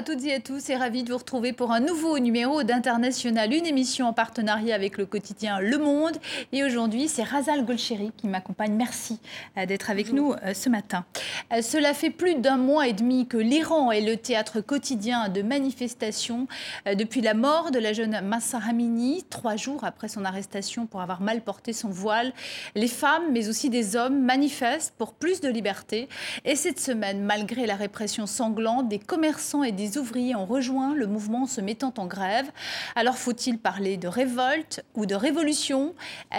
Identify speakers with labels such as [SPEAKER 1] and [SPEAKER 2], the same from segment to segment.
[SPEAKER 1] À toutes et à tous et ravi de vous retrouver pour un nouveau numéro d'International, une émission en partenariat avec le quotidien Le Monde. Et aujourd'hui, c'est Razal Golcheri qui m'accompagne. Merci euh, d'être avec nous euh, ce matin. Euh, cela fait plus d'un mois et demi que l'Iran est le théâtre quotidien de manifestations depuis la mort de la jeune Massa Amini, trois jours après son arrestation pour avoir mal porté son voile. Les femmes, mais aussi des hommes, manifestent pour plus de liberté. Et cette semaine, malgré la répression sanglante, des commerçants et des ouvriers ont rejoint le mouvement se mettant en grève. Alors faut-il parler de révolte ou de révolution?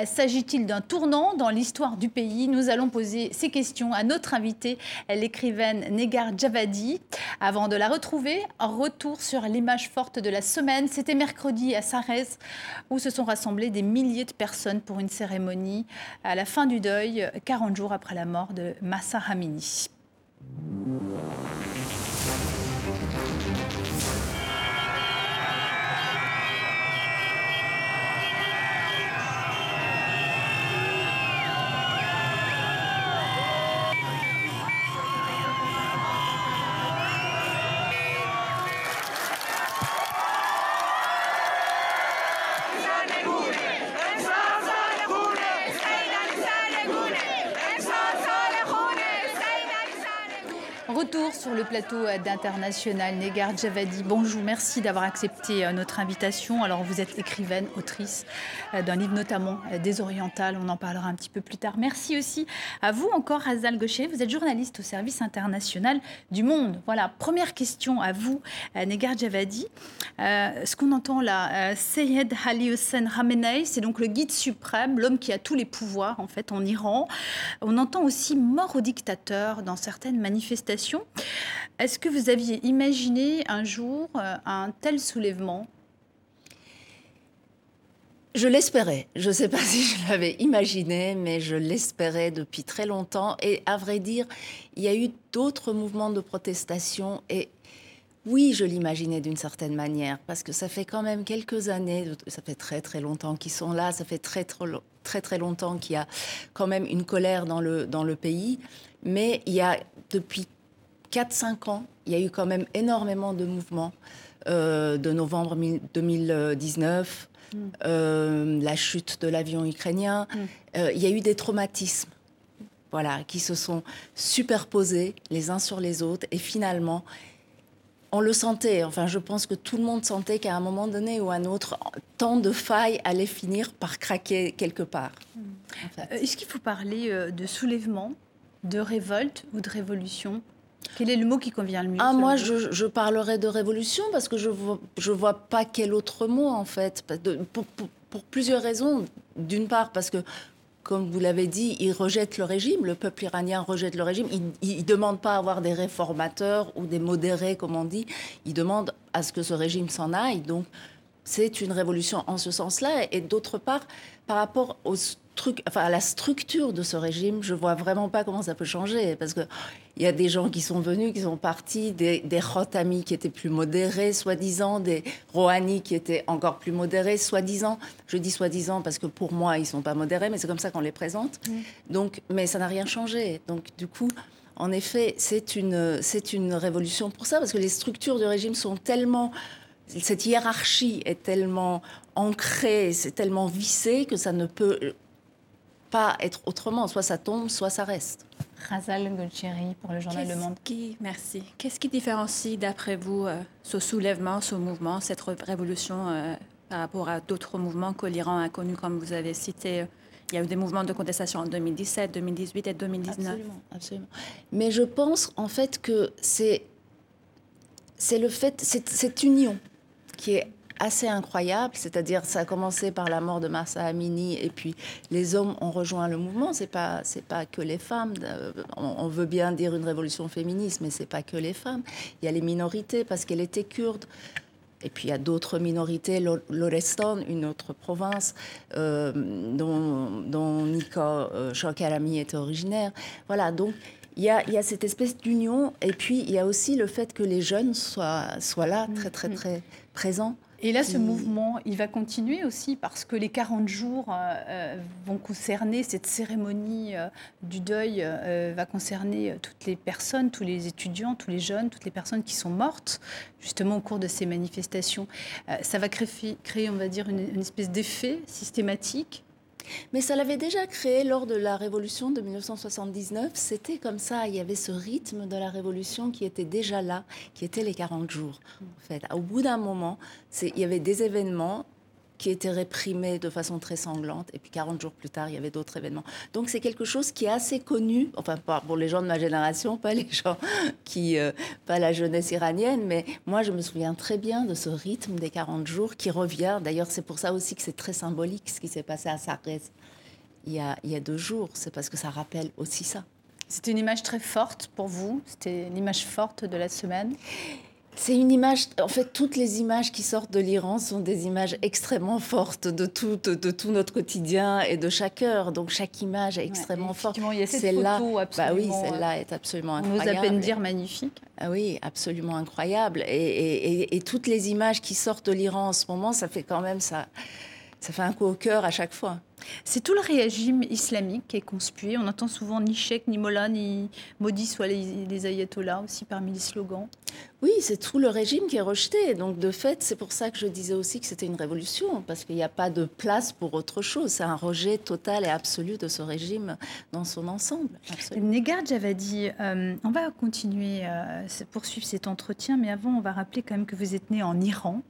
[SPEAKER 1] S'agit-il d'un tournant dans l'histoire du pays? Nous allons poser ces questions à notre invitée, l'écrivaine Negar Javadi. Avant de la retrouver, un retour sur l'image forte de la semaine. C'était mercredi à Sarès où se sont rassemblés des milliers de personnes pour une cérémonie à la fin du deuil, 40 jours après la mort de Massa Hamini. フフフフ。Retour sur le plateau d'International, Negar Javadi. Bonjour, merci d'avoir accepté euh, notre invitation. Alors, vous êtes écrivaine, autrice euh, d'un livre notamment euh, Des Orientales. On en parlera un petit peu plus tard. Merci aussi à vous encore, Azal Gaucher. Vous êtes journaliste au service international du Monde. Voilà, première question à vous, Negar Javadi. ce qu'on entend là, Seyed Ali Hossein Khamenei, c'est donc le guide suprême, l'homme qui a tous les pouvoirs en fait en Iran. On entend aussi mort au dictateur dans certaines manifestations est-ce que vous aviez imaginé un jour euh, un tel soulèvement?
[SPEAKER 2] Je l'espérais. Je ne sais pas si je l'avais imaginé, mais je l'espérais depuis très longtemps. Et à vrai dire, il y a eu d'autres mouvements de protestation. Et oui, je l'imaginais d'une certaine manière, parce que ça fait quand même quelques années, ça fait très très longtemps qu'ils sont là, ça fait très très, très, longtemps qu'il y a quand même une colère dans le, dans le pays. Mais il y a depuis 4-5 ans, il y a eu quand même énormément de mouvements. Euh, de novembre 2019, mm. euh, la chute de l'avion ukrainien, mm. euh, il y a eu des traumatismes voilà, qui se sont superposés les uns sur les autres. Et finalement, on le sentait. Enfin, je pense que tout le monde sentait qu'à un moment donné ou à un autre, tant de failles allaient finir par craquer quelque part. Mm.
[SPEAKER 1] Est-ce qu'il faut parler de soulèvement, de révolte ou de révolution quel est le mot qui convient le mieux
[SPEAKER 2] ah, Moi, je, je, parlerais de révolution parce que je ne vois, je vois pas quel autre mot, en fait. pour, plusieurs raisons. D'une part, parce que, comme vous l'avez dit, ils rejettent le régime. Le peuple iranien rejette le régime. Il ne demande pas à avoir des réformateurs ou des modérés, comme on dit. Il demande à ce que ce régime s'en aille. Donc, c'est une révolution en ce sens-là. Et d'autre part, par rapport aux enfin, à la structure de ce régime, je vois vraiment pas comment ça peut changer. Parce qu'il y a des gens qui sont venus, qui sont partis, des, des Rotami qui étaient plus modérés, soi-disant, des Rouhani qui étaient encore plus modérés, soi-disant. Je dis soi-disant parce que pour moi, ils sont pas modérés, mais c'est comme ça qu'on les présente. Donc, mais ça n'a rien changé. Donc, du coup, en effet, c'est une, c'est une révolution pour ça, parce que les structures du régime sont tellement cette hiérarchie est tellement ancrée, c'est tellement vissé que ça ne peut pas être autrement. Soit ça tombe, soit ça reste.
[SPEAKER 1] Razal Golcheri pour le journal Le Monde.
[SPEAKER 3] Qui, merci. Qu'est-ce qui différencie, d'après vous, euh, ce soulèvement, ce mouvement, cette révolution euh, par rapport à d'autres mouvements que l'Iran a connus, comme vous avez cité il y a eu des mouvements de contestation en 2017, 2018 et 2019.
[SPEAKER 2] Absolument, absolument. Mais je pense en fait que c'est c'est le fait, cette union qui est assez incroyable, c'est-à-dire ça a commencé par la mort de Massa Amini et puis les hommes ont rejoint le mouvement. C'est pas c'est pas que les femmes. Euh, on, veut bien dire une révolution féministe, mais c'est pas que les femmes. Il y a les minorités parce qu'elle était kurde. Et puis il y a d'autres minorités, l'Orestan, une autre province euh, dont, dont Nika euh, était originaire. Voilà, donc il y, a, il y a, cette espèce d'union. Et puis il y a aussi le fait que les jeunes soient, soient là, très très mm. très présents.
[SPEAKER 1] Et là, ce mouvement, il va continuer aussi parce que les 40 jours euh, euh, vont concerner, cette cérémonie euh, du deuil va concerner toutes les personnes, tous les étudiants, tous les jeunes, toutes les personnes qui sont mortes justement au cours de ces manifestations. ça va créer, créer, on va dire, une espèce d'effet systématique
[SPEAKER 2] mais ça l'avait déjà créé lors de la révolution de 1979. C'était comme ça, il y avait ce rythme de la révolution qui était déjà là, qui était les 40 jours. En fait, au bout d'un moment, il y avait des événements qui était réprimé de façon très sanglante. Et puis 40 jours plus tard, il y avait d'autres événements. Donc c'est quelque chose qui est assez connu, enfin pas pour les gens de ma génération, pas les gens qui, euh, pas la jeunesse iranienne, mais moi je me souviens très bien de ce rythme des 40 jours qui revient. D'ailleurs c'est pour ça aussi que c'est très symbolique ce qui s'est passé à Sarrez il y a, il y a deux jours. C'est parce que ça rappelle aussi ça.
[SPEAKER 1] C'était une image très forte pour vous? C'était une image forte de la semaine?
[SPEAKER 2] C'est une image, en fait, toutes les images qui sortent de l'Iran sont des images extrêmement fortes de tout, de, tout notre quotidien et de chaque heure. Donc chaque image est extrêmement forte.
[SPEAKER 1] Il y a cette photo absolument,
[SPEAKER 2] bah oui, celle-là est absolument incroyable.
[SPEAKER 1] On ose à peine dire magnifique.
[SPEAKER 2] Ah oui, absolument incroyable. Et, et, et, toutes les images qui sortent de l'Iran en ce moment, ça fait quand même ça, ça fait un coup au cœur à chaque fois.
[SPEAKER 1] C'est tout le régime islamique qui est conspué. On entend souvent ni cheikh, ni mollah, ni maudit soit les, ayatollahs aussi parmi les slogans.
[SPEAKER 2] Oui, c'est tout le régime qui est rejeté. Donc de fait, c'est pour ça que je disais aussi que c'était une révolution, parce qu'il n'y a pas de place pour autre chose. C'est un rejet total et absolu de ce régime dans son ensemble.
[SPEAKER 1] Negar Javadi, euh, on va continuer, euh, poursuivre cet entretien, mais avant, on va rappeler quand même que vous êtes né en Iran.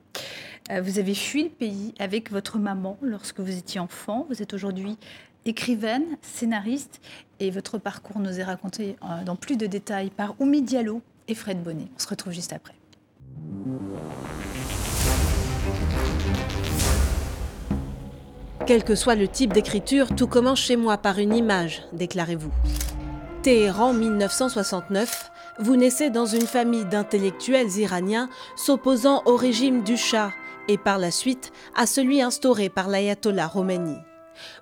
[SPEAKER 1] Euh, vous avez fui le pays avec votre maman lorsque vous étiez enfant. Vous êtes aujourd'hui écrivaine, scénariste, et votre parcours nous est raconté euh, dans plus de détails par Oumi Diallo Fred Bonnet. On se retrouve juste après.
[SPEAKER 4] Quel que soit le type d'écriture, tout commence chez moi par une image, déclarez-vous. Téhéran 1969, vous naissez dans une famille d'intellectuels iraniens s'opposant au régime du Shah et par la suite à celui instauré par l'ayatollah Khomeini.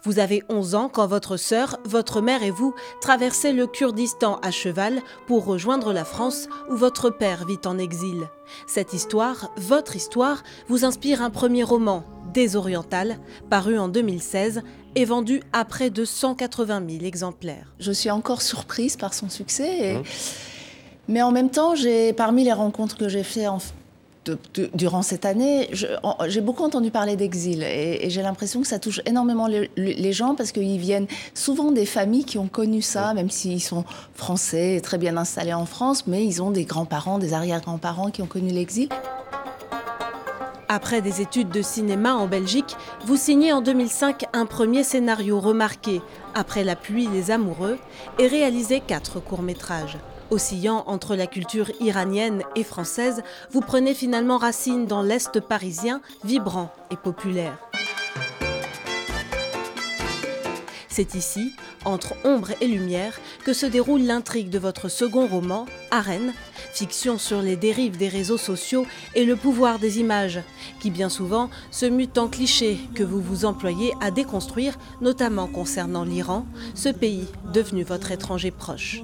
[SPEAKER 4] Vous avez 11 ans quand votre sœur, votre mère et vous traversez le Kurdistan à cheval pour rejoindre la France où votre père vit en exil. Cette histoire, votre histoire, vous inspire un premier roman, Désoriental, paru en 2016 et vendu à près de 180 000 exemplaires.
[SPEAKER 2] Je suis encore surprise par son succès. Mmh. Mais en même temps, j'ai parmi les rencontres que j'ai faites en, durant cette année, j'ai beaucoup entendu parler d'exil et, j'ai l'impression que ça touche énormément les, gens parce qu'ils viennent souvent des familles qui ont connu ça, même s'ils sont français, très bien installés en France, mais ils ont des grands-parents, des arrière-grands-parents qui ont connu l'exil.
[SPEAKER 4] Après des études de cinéma en Belgique, vous signez en 2005 un premier scénario remarqué, Après la pluie, les amoureux, et réalisez quatre courts-métrages. Oscillant entre la culture iranienne et française, vous prenez finalement racine dans l'Est parisien, vibrant et populaire. C'est ici, entre ombre et lumière, que se déroule l'intrigue de votre second roman, Arène, fiction sur les dérives des réseaux sociaux et le pouvoir des images, qui bien souvent se mutent en clichés que vous vous employez à déconstruire, notamment concernant l'Iran, ce pays devenu votre étranger proche.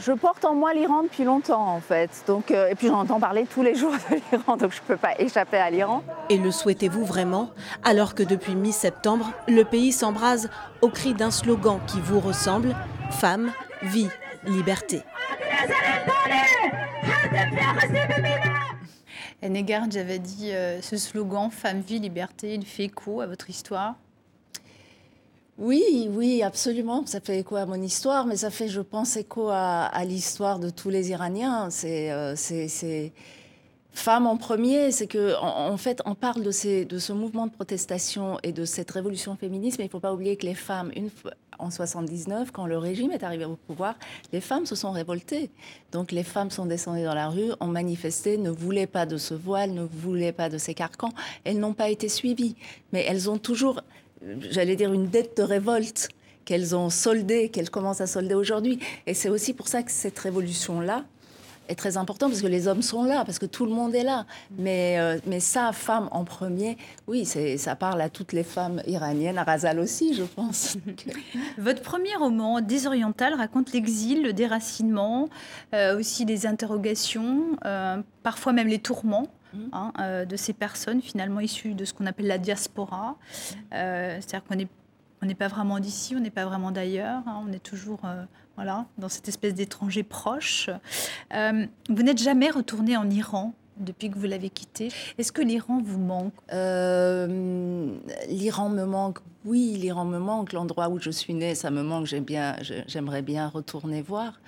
[SPEAKER 2] Je porte en moi l'Iran depuis longtemps en fait. Donc, euh, et puis j'en entends parler tous les jours de l'Iran, donc je ne peux pas échapper à l'Iran.
[SPEAKER 4] Et le souhaitez-vous vraiment? Alors que depuis mi-septembre, le pays s'embrase au cri d'un slogan qui vous ressemble Femme, vie, liberté.
[SPEAKER 1] Negar, j'avais dit euh, ce slogan Femme, vie, liberté, il fait écho à votre histoire?
[SPEAKER 2] Oui, oui, absolument. Ça fait écho à mon histoire, mais ça fait, je pense, écho à, l'histoire de tous les Iraniens. C'est, euh, c'est, femmes en premier. C'est que, en, fait, on parle de, ce mouvement de protestation et de cette révolution féministe, mais il ne faut pas oublier que les femmes, une en 79, quand le régime est arrivé au pouvoir, les femmes se sont révoltées. Donc les femmes sont descendues dans la rue, ont manifesté, ne voulaient pas de ce voile, ne voulaient pas de ces carcans. Elles n'ont pas été suivies, mais elles ont toujours j'allais dire, une dette de révolte qu'elles ont soldée, qu'elles commencent à solder aujourd'hui. Et c'est aussi pour ça que cette révolution-là est très importante, parce que les hommes sont là, parce que tout le monde est là. Mais, euh, mais ça, femme en premier, oui, ça parle à toutes les femmes iraniennes, à Razal aussi, je pense.
[SPEAKER 1] Votre premier roman, Désoriental, raconte l'exil, le déracinement, euh, aussi les interrogations, euh, parfois même les tourments mmh. hein, de ces personnes finalement issues de ce qu'on appelle la diaspora. C'est-à-dire qu'on n'est on n'est pas vraiment d'ici, on n'est pas vraiment d'ailleurs, hein. on est toujours voilà, dans cette espèce d'étranger proche. vous n'êtes jamais retourné en Iran depuis que vous l'avez quitté. Est-ce que l'Iran vous manque?
[SPEAKER 2] Euh, L'Iran me manque, oui, l'Iran me manque. L'endroit où je suis née, ça me manque. bien, j'aimerais bien retourner voir.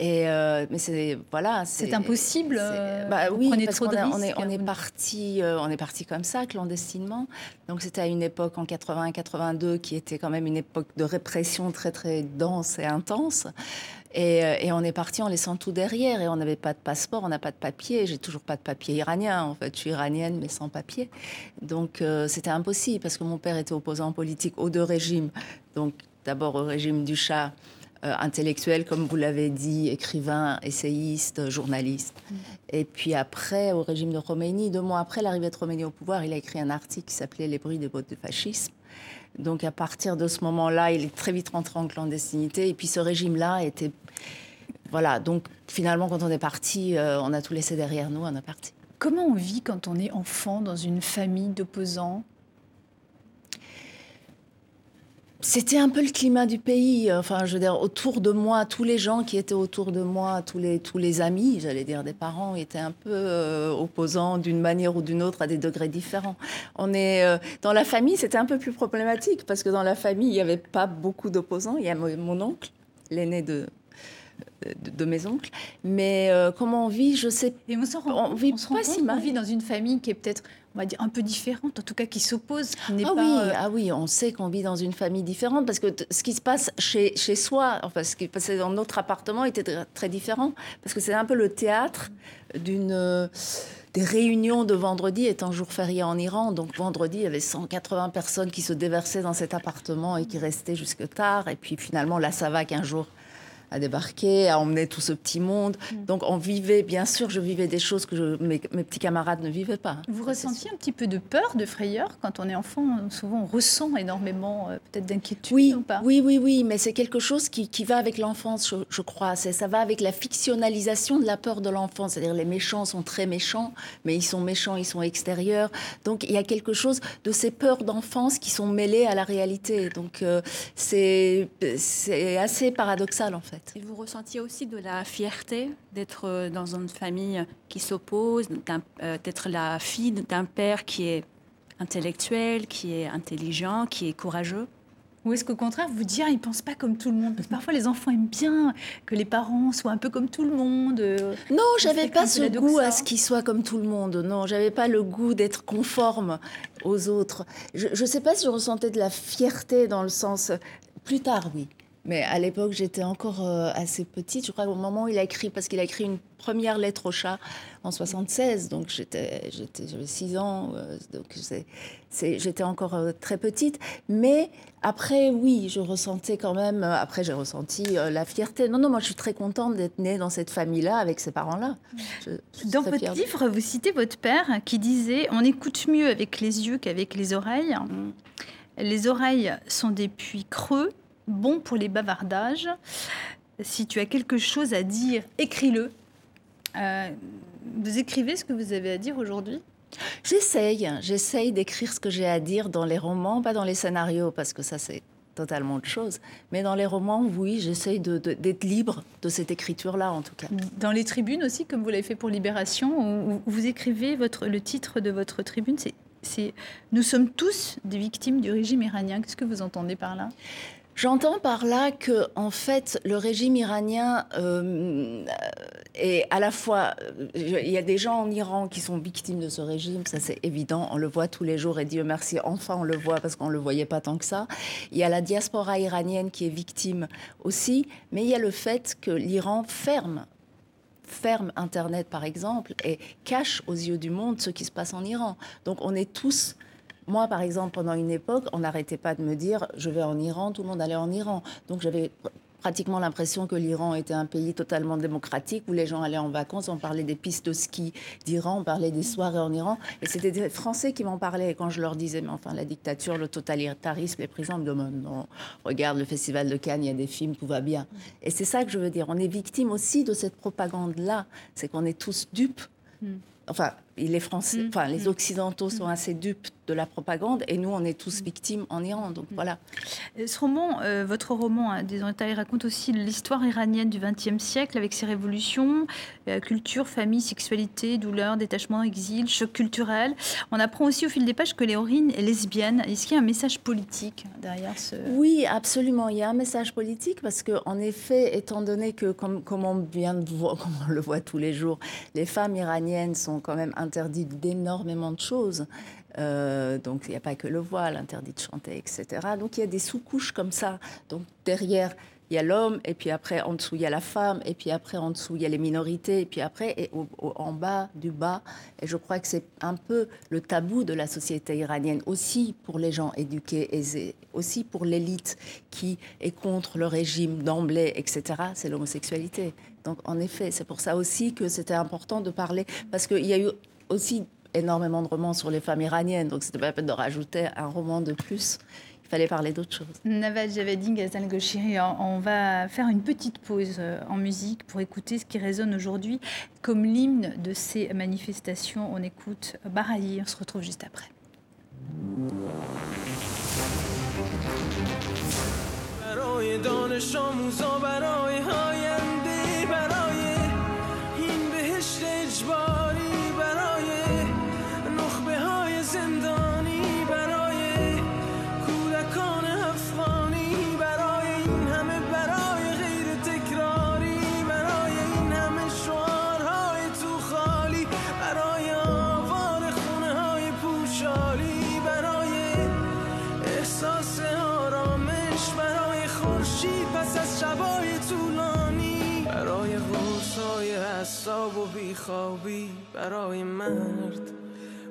[SPEAKER 2] Et euh, mais c'est voilà,
[SPEAKER 1] c'est impossible. Euh,
[SPEAKER 2] bah, oui, parce qu'on on est, on est parti, on est parti comme ça, clandestinement. Donc c'était à une époque en 80-82 qui était quand même une époque de répression très très dense et intense. Euh, et, on est parti en laissant tout derrière. Et on n'avait pas de passeport, on n'a pas de papier. J'ai toujours pas de papier iranien. En fait, je suis iranienne, mais sans papier. Donc, euh, c'était impossible parce que mon père était opposant politique aux deux régimes. Donc, d'abord au régime du Shah, euh, intellectuel, comme vous l'avez dit, écrivain, essayiste, journaliste. Mm. Et puis après, au régime de Khomeini, deux mois après l'arrivée de Khomeini au pouvoir, il a écrit un article qui s'appelait Les bruits des bottes de fascisme. Donc à partir de ce moment-là, il est très vite rentré en clandestinité. Et puis ce régime-là était... Voilà, donc finalement, quand on est parti, euh, on a tout laissé derrière nous, on est parti.
[SPEAKER 1] Comment on vit quand on est enfant dans une famille d'opposants
[SPEAKER 2] c'était un peu le climat du pays. Enfin, je veux dire, autour de moi, tous les gens qui étaient autour de moi, tous les, tous les amis, j'allais dire des parents, étaient un peu euh, opposants d'une manière ou d'une autre à des degrés différents. On est euh, dans la famille, c'était un peu plus problématique parce que dans la famille, il n'y avait pas beaucoup d'opposants. Il y a mon oncle, l'aîné de, de, mes oncles. Mais euh, comment on vit, je sais.
[SPEAKER 1] Et on, on, vit pas si mal. On vit dans une famille qui est peut-être on va dire, un peu différente, en tout cas qui s'oppose.
[SPEAKER 2] ah, oui, euh, ah oui, on sait qu'on vit dans une famille différente parce que ce qui se passe chez, chez soi, enfin ce qui passait dans notre appartement était très, différent parce que c'est un peu le théâtre d'une euh, des réunions de vendredi étant jour férié en Iran. Donc vendredi, il y avait 180 personnes qui se déversaient dans cet appartement et qui restaient jusque tard. Et puis finalement, là, ça va qu'un jour, à débarquer, à emmener tout ce petit monde. Mm. Donc on vivait, bien sûr, je vivais des choses que mes, petits camarades ne vivaient pas.
[SPEAKER 1] Vous ressentiez un petit peu de peur, de frayeur quand on est enfant Souvent on ressent énormément euh, peut-être d'inquiétude
[SPEAKER 2] oui,
[SPEAKER 1] ou pas?
[SPEAKER 2] Oui, oui, oui, mais c'est quelque chose qui, qui, va avec l'enfance, je, crois. Ça va avec la fictionnalisation de la peur de l'enfance. C'est-à-dire les méchants sont très méchants, mais ils sont méchants, ils sont extérieurs. Donc il y a quelque chose de ces peurs d'enfance qui sont mêlées à la réalité. Donc euh, c'est assez paradoxal en fait.
[SPEAKER 3] Et vous ressentiez aussi de la fierté d'être euh, dans une famille qui s'oppose, euh, d'être la fille d'un père qui est intellectuel, qui est intelligent, qui est courageux?
[SPEAKER 1] Ou est-ce qu'au contraire, vous dire, ils ne pensent pas comme tout le monde? Parce que parfois, les enfants aiment bien que les parents soient un peu comme tout le monde. Euh,
[SPEAKER 2] non, j'avais pas ce goût à ce qu'ils soient comme tout le monde. Non, j'avais pas le goût d'être conforme aux autres. Je ne sais pas si je ressentais de la fierté dans le sens... Plus tard, oui. Mais à l'époque, j'étais encore euh, assez petite. Je crois qu'au moment où il a écrit, parce qu'il a écrit une première lettre au chat en 76, donc j'étais, j'avais 6 ans, euh, donc j'étais encore euh, très petite. Mais après, oui, je ressentais quand même, après j'ai ressenti la fierté. Non, non, moi je suis très contente d'être née dans cette famille-là, avec ces parents-là.
[SPEAKER 1] dans votre livre, vous citez votre père qui disait On écoute mieux avec les yeux qu'avec les oreilles. Les oreilles sont des puits creux bon pour les bavardages. Si tu as quelque chose à dire, écris-le. Euh, vous écrivez ce que vous avez à dire aujourd'hui?
[SPEAKER 2] J'essaye, j'essaye d'écrire ce que j'ai à dire dans les romans, pas dans les scénarios, parce que ça c'est totalement autre chose. Mais dans les romans, oui, j'essaye d'être libre de cette écriture-là, en tout cas.
[SPEAKER 1] Dans les tribunes aussi, comme vous l'avez fait pour Libération, où vous écrivez votre, le titre de votre tribune, c'est Nous sommes tous des victimes du régime iranien. Qu'est-ce que vous entendez par là?
[SPEAKER 2] J'entends par là que, en fait, le régime iranien euh, est à la fois. Euh, il y a des gens en Iran qui sont victimes de ce régime, ça c'est évident. On le voit tous les jours et Dieu merci, enfin on le voit parce qu'on ne le voyait pas tant que ça. Il y a la diaspora iranienne qui est victime aussi, mais il y a le fait que l'Iran ferme ferme Internet, par exemple, et cache aux yeux du monde ce qui se passe en Iran. Donc on est tous moi, par exemple, pendant une époque, on n'arrêtait pas de me dire je vais en Iran, tout le monde allait en Iran. Donc j'avais pratiquement l'impression que l'Iran était un pays totalement démocratique où les gens allaient en vacances. On parlait des pistes de ski d'Iran, on parlait des soirées en Iran. Et c'était des Français qui m'en parlaient. Et quand je leur disais, mais enfin, la dictature, le totalitarisme, les prisons, me non, regarde le festival de Cannes, il y a des films, tout va bien. Et c'est ça que je veux dire. On est victime aussi de cette propagande-là. C'est qu'on est tous dupes. Hmm. Enfin, les Français,
[SPEAKER 1] Mm.
[SPEAKER 2] enfin les
[SPEAKER 1] Mm.
[SPEAKER 2] Occidentaux sont assez dupes de la propagande et nous on est tous victimes en Iran. Donc voilà.
[SPEAKER 1] Euh, Ce roman, euh, votre roman, hein, Des Orientales, raconte aussi l'histoire iranienne du XXe siècle avec ses révolutions, euh, culture, famille, sexualité, douleur, détachement, exil, choc culturel. On apprend aussi au fil des pages que Léorine est lesbienne. Est-ce qu'il y a un message politique derrière ce...
[SPEAKER 2] Oui, absolument. Il y a un message politique parce que, en effet, étant donné que, comme, comme on vient de voir, comme on le voit tous les jours, les femmes iraniennes sont quand même interdites d'énormément de choses. Euh, donc, il n'y a pas que le voile, interdit de chanter, etc. Donc, il y a des sous-couches comme ça. Donc, derrière, il y a l'homme, et puis après, en dessous, il y a la femme, et puis après, en dessous, il y a les minorités, et puis après, et en bas, du bas. Et je crois que c'est un peu le tabou de la société iranienne, aussi pour les gens éduqués, aisés, aussi pour l'élite qui est contre le régime d'emblée, etc. C'est l'homosexualité. Donc, en effet, c'est pour ça aussi que c'était important de parler, parce qu'il y a eu aussi énormément de romans sur les femmes iraniennes, donc c'était pas la peine de rajouter un roman de plus. Il fallait parler d'autre chose.
[SPEAKER 1] Navad Javadi, Ghazal Goshiri, on on va faire une petite pause euh, en musique pour écouter ce qui résonne aujourd'hui comme l'hymne de ces manifestations. On écoute Barayi, on se retrouve juste après.
[SPEAKER 5] برای دانش آموزا برای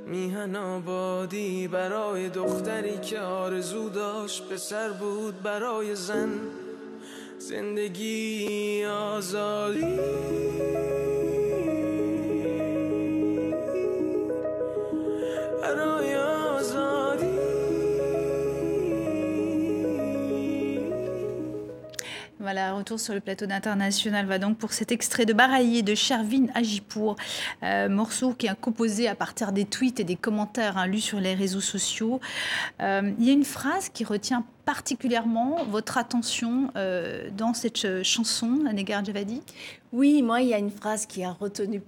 [SPEAKER 5] میهن آبادی برای دختری که آرزو داشت پسر بود برای زن. زندگی آزادی.
[SPEAKER 1] Voilà, retour sur le plateau d'International va donc pour cet extrait de Baraillé de Shervin Ajipour, euh, morceau qui est composé à partir des tweets et des commentaires hein, lus sur les réseaux sociaux. Euh, il y a une phrase qui retient particulièrement votre attention euh, dans cette ch- chanson, Negar Javadi.
[SPEAKER 2] Oui, moi, il y a une phrase qui a retenu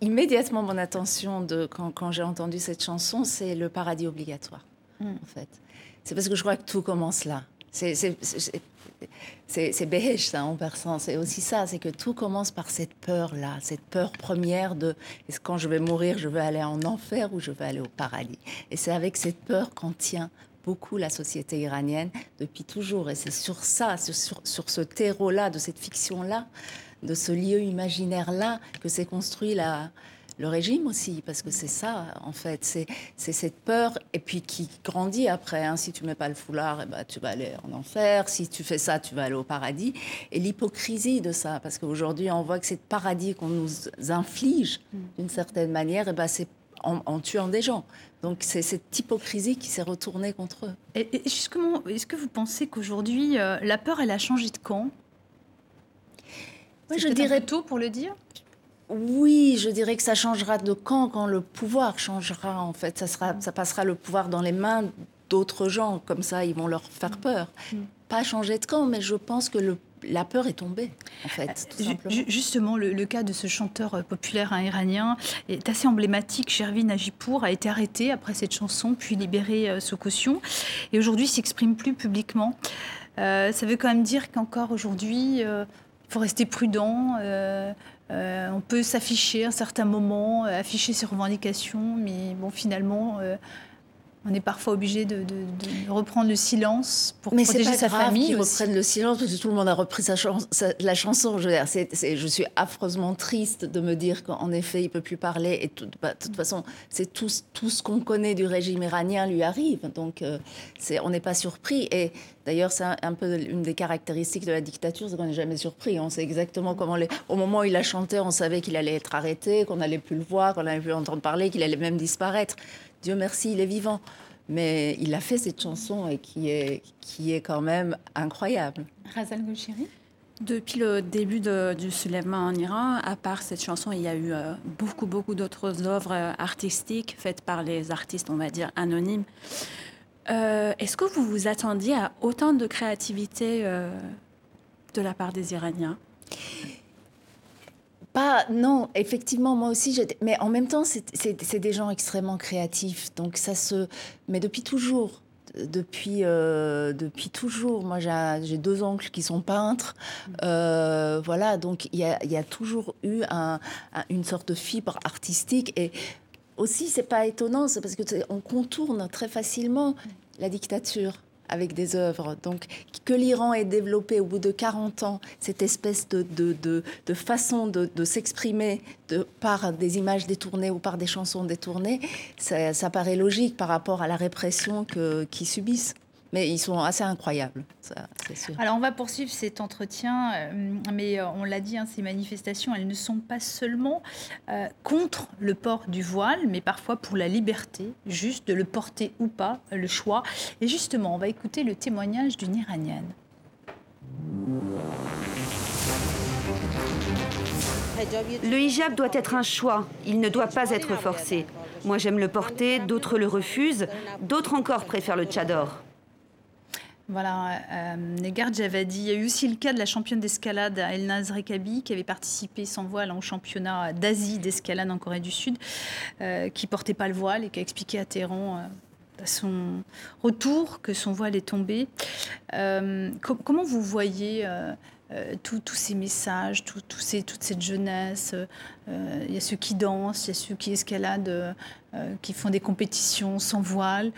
[SPEAKER 2] immédiatement mon attention de, quand, quand j'ai entendu cette chanson, c'est le paradis obligatoire,
[SPEAKER 1] Mm.
[SPEAKER 2] en fait. C'est parce que je crois que tout commence là. C'est- c'est- Behesh, ça, en persan. C'est aussi ça, c'est que tout commence par cette peur-là, cette peur première de est-ce quand je vais mourir, je vais aller en enfer ou je vais aller au paradis? Et c'est avec cette peur qu'on tient beaucoup la société iranienne depuis toujours. Et c'est sur ça, sur- sur ce terreau-là, de cette fiction-là, de ce lieu imaginaire-là, que s'est construit la, le régime aussi, parce que c'est ça, en fait, c'est cette peur, et puis qui grandit après. hein. Si tu mets pas le foulard, eh ben, tu vas aller en enfer. Si tu fais ça, tu vas aller au paradis. Et l'hypocrisie de ça, parce qu'aujourd'hui, on voit que c'est paradis qu'on nous inflige, d'une certaine manière, et ben, c'est en, en tuant des gens. Donc c'est cette hypocrisie qui s'est retournée contre eux.
[SPEAKER 1] Et, et justement, est-ce que vous pensez qu'aujourd'hui, euh, la peur, elle a changé de camp?
[SPEAKER 2] Moi, je dirais
[SPEAKER 1] tôt pour le dire?
[SPEAKER 2] Oui, je dirais que ça changera de camp quand le pouvoir changera. En fait, ça sera, ça passera le pouvoir dans les mains d'autres gens. Comme ça, ils vont leur faire peur.
[SPEAKER 1] Mm.
[SPEAKER 2] Pas changer de camp, mais je pense que le, la peur est tombée. En fait, tout
[SPEAKER 1] Ju-
[SPEAKER 2] simplement.
[SPEAKER 1] ju- Justement, le, le cas de ce chanteur euh, populaire hein, iranien est assez emblématique. Shervin Ajipour a été arrêté après cette chanson, puis libéré euh, sous caution, et aujourd'hui s'exprime plus publiquement. Euh, ça veut quand même dire qu'encore aujourd'hui, euh, il faut rester prudent. Euh, on peut s'afficher à un certain moment, euh, afficher ses revendications, mais bon, finalement, euh, on est parfois obligé de, de- de reprendre le silence pour
[SPEAKER 2] Mais
[SPEAKER 1] protéger
[SPEAKER 2] pas
[SPEAKER 1] sa
[SPEAKER 2] grave
[SPEAKER 1] famille. aussi.
[SPEAKER 2] reprennent le silence parce que tout le monde a repris sa la chanson. Je, veux dire, c'est- c'est- je suis affreusement triste de me dire qu'en effet, il peut plus parler. Et tout- bah, de toute façon, c'est tout, tout ce qu'on connaît du régime iranien lui arrive. Donc, euh, on n'est pas surpris. Et d'ailleurs, c'est un, un peu une des caractéristiques de la dictature, c'est qu'on n'est jamais surpris. On sait exactement comment les. Au moment où il a chanté, on savait qu'il allait être arrêté, qu'on n'allait plus le voir, qu'on n'allait plus entendre parler, qu'il allait même disparaître. Dieu merci, il est vivant. Mais il a fait cette chanson et qui est, qui est quand même incroyable.
[SPEAKER 1] Razal Golshiri
[SPEAKER 3] Depuis le début de- du soulèvement en Iran, à part cette chanson, il y a eu euh, beaucoup, beaucoup d'autres œuvres euh, artistiques faites par les artistes, on va dire, anonymes. Euh, Est-ce que vous vous attendiez à autant de créativité euh, de la part des Iraniens?
[SPEAKER 2] Pas, non, effectivement, moi aussi, mais en même temps, c'est- des gens extrêmement créatifs. Donc ça se. Mais depuis toujours. Depuis, euh, depuis toujours. Moi, j'ai deux oncles qui sont peintres. Euh, voilà, donc il y a, il y a toujours eu un- un- une sorte de fibre artistique. Et aussi, c'est pas étonnant, c'est parce que on contourne très facilement la dictature avec des œuvres. Donc, que l'Iran ait développé au bout de 40 ans cette espèce de, façon de, s'exprimer par des images détournées ou par des chansons détournées, ça, paraît logique par rapport à la répression qu'ils subissent. Mais ils sont assez incroyables, ça, c'est sûr.
[SPEAKER 1] Alors, on va poursuivre cet entretien, euh, mais euh, on l'a dit, hein, ces manifestations, elles ne sont pas seulement euh, contre le port du voile, mais parfois pour la liberté, juste de le porter ou pas, le choix. Et justement, on va écouter le témoignage d'une Iranienne.
[SPEAKER 6] Le hijab doit être un choix, il ne doit pas être forcé. Moi j'aime le porter, d'autres le refusent, d'autres encore préfèrent le tchador.
[SPEAKER 1] Voilà, euh, Negar Javadi. Il y a eu aussi le cas de la championne d'escalade Elnaz Rekabi qui avait participé sans voile au championnat d'Asie d'escalade en Corée du Sud, euh, qui portait pas le voile et qui a expliqué à Téhéran euh, à son retour que son voile est tombé. Euh, co- comment vous voyez tous tous ces messages, tout- ces, toute cette jeunesse euh, Il y a ceux qui dansent, il y a ceux qui escaladent, euh, euh, qui font des compétitions sans voile.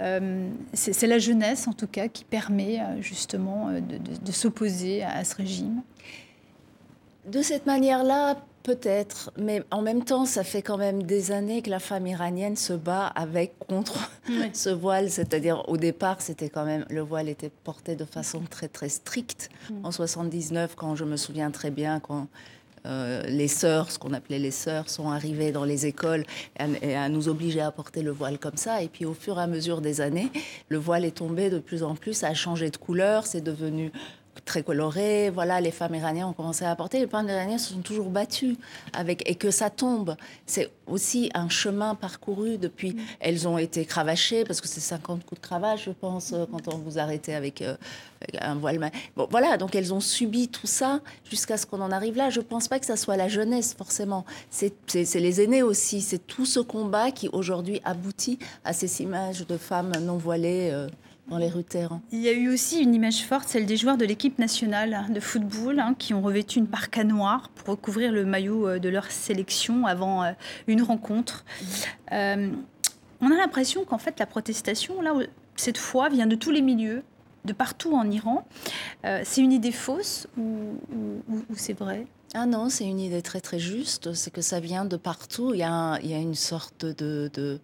[SPEAKER 1] Euh, c'est la jeunesse, en tout cas, qui permet euh, justement euh, de, s'opposer à ce régime.
[SPEAKER 2] De cette manière-là, peut-être, mais en même temps, ça fait quand même des années que la femme iranienne se bat avec contre ce voile. C'est-à-dire, au départ, c'était quand même le voile était porté de façon très très stricte. En 79, quand je me souviens très bien, quand euh, les sœurs, ce qu'on appelait les sœurs, sont arrivées dans les écoles et à, et à nous obliger à porter le voile comme ça. Et puis au fur et à mesure des années, le voile est tombé de plus en plus, ça a changé de couleur, c'est devenu très coloré. Voilà, les femmes iraniennes ont commencé à porter. Les femmes iraniennes se sont toujours battues avec et que ça tombe. C'est aussi un chemin parcouru depuis. Elles ont été cravachées parce que c'est 50 coups de cravache, je pense, euh, quand on vous arrêtait avec, euh, avec un voile. Bon, voilà, donc elles ont subi tout ça jusqu'à ce qu'on en arrive là. Je pense pas que ça soit la jeunesse forcément. C'est les aînés aussi. C'est tout ce combat qui aujourd'hui aboutit à ces images de femmes non voilées. euh, dans les rues de Téhéran.
[SPEAKER 1] Il y a eu aussi une image forte, celle des joueurs de l'équipe nationale de football hein, qui ont revêtu une parka noire pour recouvrir le maillot euh, de leur sélection avant euh, une rencontre. Euh, on a l'impression qu'en fait la protestation, là, cette fois, vient de tous les milieux, de partout en Iran. Euh, c'est une idée fausse ou, ou- ou- ou c'est vrai?
[SPEAKER 2] Ah non, c'est une idée très très juste. C'est que ça vient de partout. Il y a, un- il y a une sorte de, de,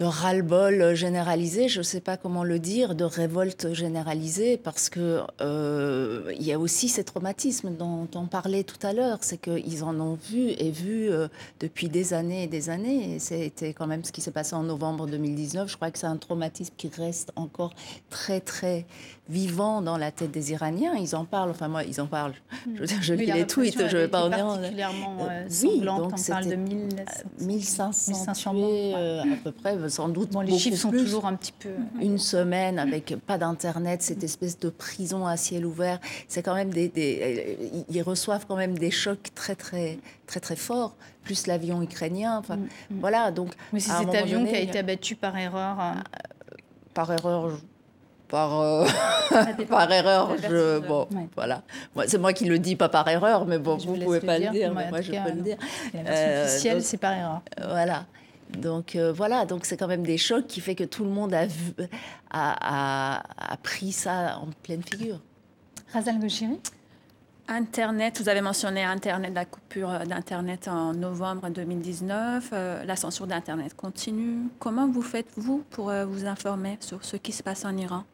[SPEAKER 2] de ras-le-bol généralisé, je ne sais pas comment le dire, de révolte généralisée, parce que euh, il y a aussi ces traumatismes dont on parlait tout à l'heure. C'est qu'ils en ont vu et vu euh, depuis des années et des années. Et c'était quand même ce qui s'est passé en novembre 2019. Je crois que c'est un traumatisme qui reste encore très très vivant dans la tête des Iraniens. Ils en parlent. Enfin moi, ils en parlent. Je veux dire, je
[SPEAKER 1] Oui,
[SPEAKER 2] lis les tweets. Je ne vais pas dire.
[SPEAKER 1] particulièrement euh,
[SPEAKER 2] Euh, oui,
[SPEAKER 1] sanglante.
[SPEAKER 2] donc
[SPEAKER 1] on parle de
[SPEAKER 2] c'était,
[SPEAKER 1] 1500.
[SPEAKER 2] 1500,
[SPEAKER 1] 1500
[SPEAKER 2] tués,
[SPEAKER 1] ouais.
[SPEAKER 2] à peu près, sans doute.
[SPEAKER 1] Bon, les chiffres sont
[SPEAKER 2] plus.
[SPEAKER 1] toujours un petit peu.
[SPEAKER 2] Une semaine avec pas d'internet, cette espèce de prison à ciel ouvert, c'est quand même des, des- euh, ils reçoivent quand même des chocs très très très très forts. Plus l'avion ukrainien, enfin voilà. Donc
[SPEAKER 1] Mais c'est cet avion qui a été abattu par erreur. euh,
[SPEAKER 2] par erreur, par euh, par erreur, je
[SPEAKER 1] de-
[SPEAKER 2] bon
[SPEAKER 1] Ouais.
[SPEAKER 2] voilà. Moi, c'est moi qui le dis, pas par erreur, mais bon,
[SPEAKER 1] Je
[SPEAKER 2] vous
[SPEAKER 1] vous
[SPEAKER 2] pouvez pas
[SPEAKER 1] le
[SPEAKER 2] le
[SPEAKER 1] dire,
[SPEAKER 2] dire,
[SPEAKER 1] moi,
[SPEAKER 2] mais je
[SPEAKER 1] cas,
[SPEAKER 2] peux le
[SPEAKER 1] non.
[SPEAKER 2] dire.
[SPEAKER 1] La version
[SPEAKER 2] Euh,
[SPEAKER 1] officielle, c'est par erreur.
[SPEAKER 2] Voilà. Donc euh, voilà, donc c'est quand même des chocs qui fait que tout le monde a, vu, a, a- a pris ça en pleine figure.
[SPEAKER 1] Razal Goshiri
[SPEAKER 3] Internet, vous avez mentionné Internet, la coupure d'Internet en novembre 2019, euh, la censure d'Internet continue. Comment vous faites, vous, pour euh, vous informer sur ce qui se passe en Iran?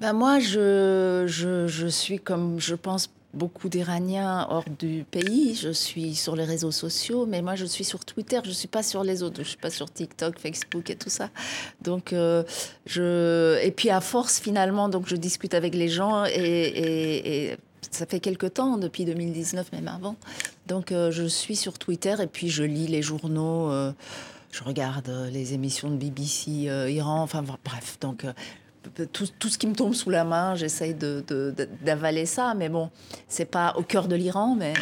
[SPEAKER 2] Ben moi, je, je, je suis comme je pense beaucoup d'Iraniens hors du pays. Je suis sur les réseaux sociaux, mais moi je suis sur Twitter. Je suis pas sur les autres. Je suis pas sur TikTok, Facebook et tout ça. Donc euh, je et puis à force finalement, donc je discute avec les gens et, ça fait quelque temps, depuis 2019, même avant. Donc, euh, je suis sur Twitter et puis je lis les journaux, euh, je regarde les émissions de BBC Iran, enfin bref. Donc, tout, tout ce qui me tombe sous la main, j'essaye de- de- de- d'avaler ça. Mais bon, c'est pas au cœur de l'Iran, mais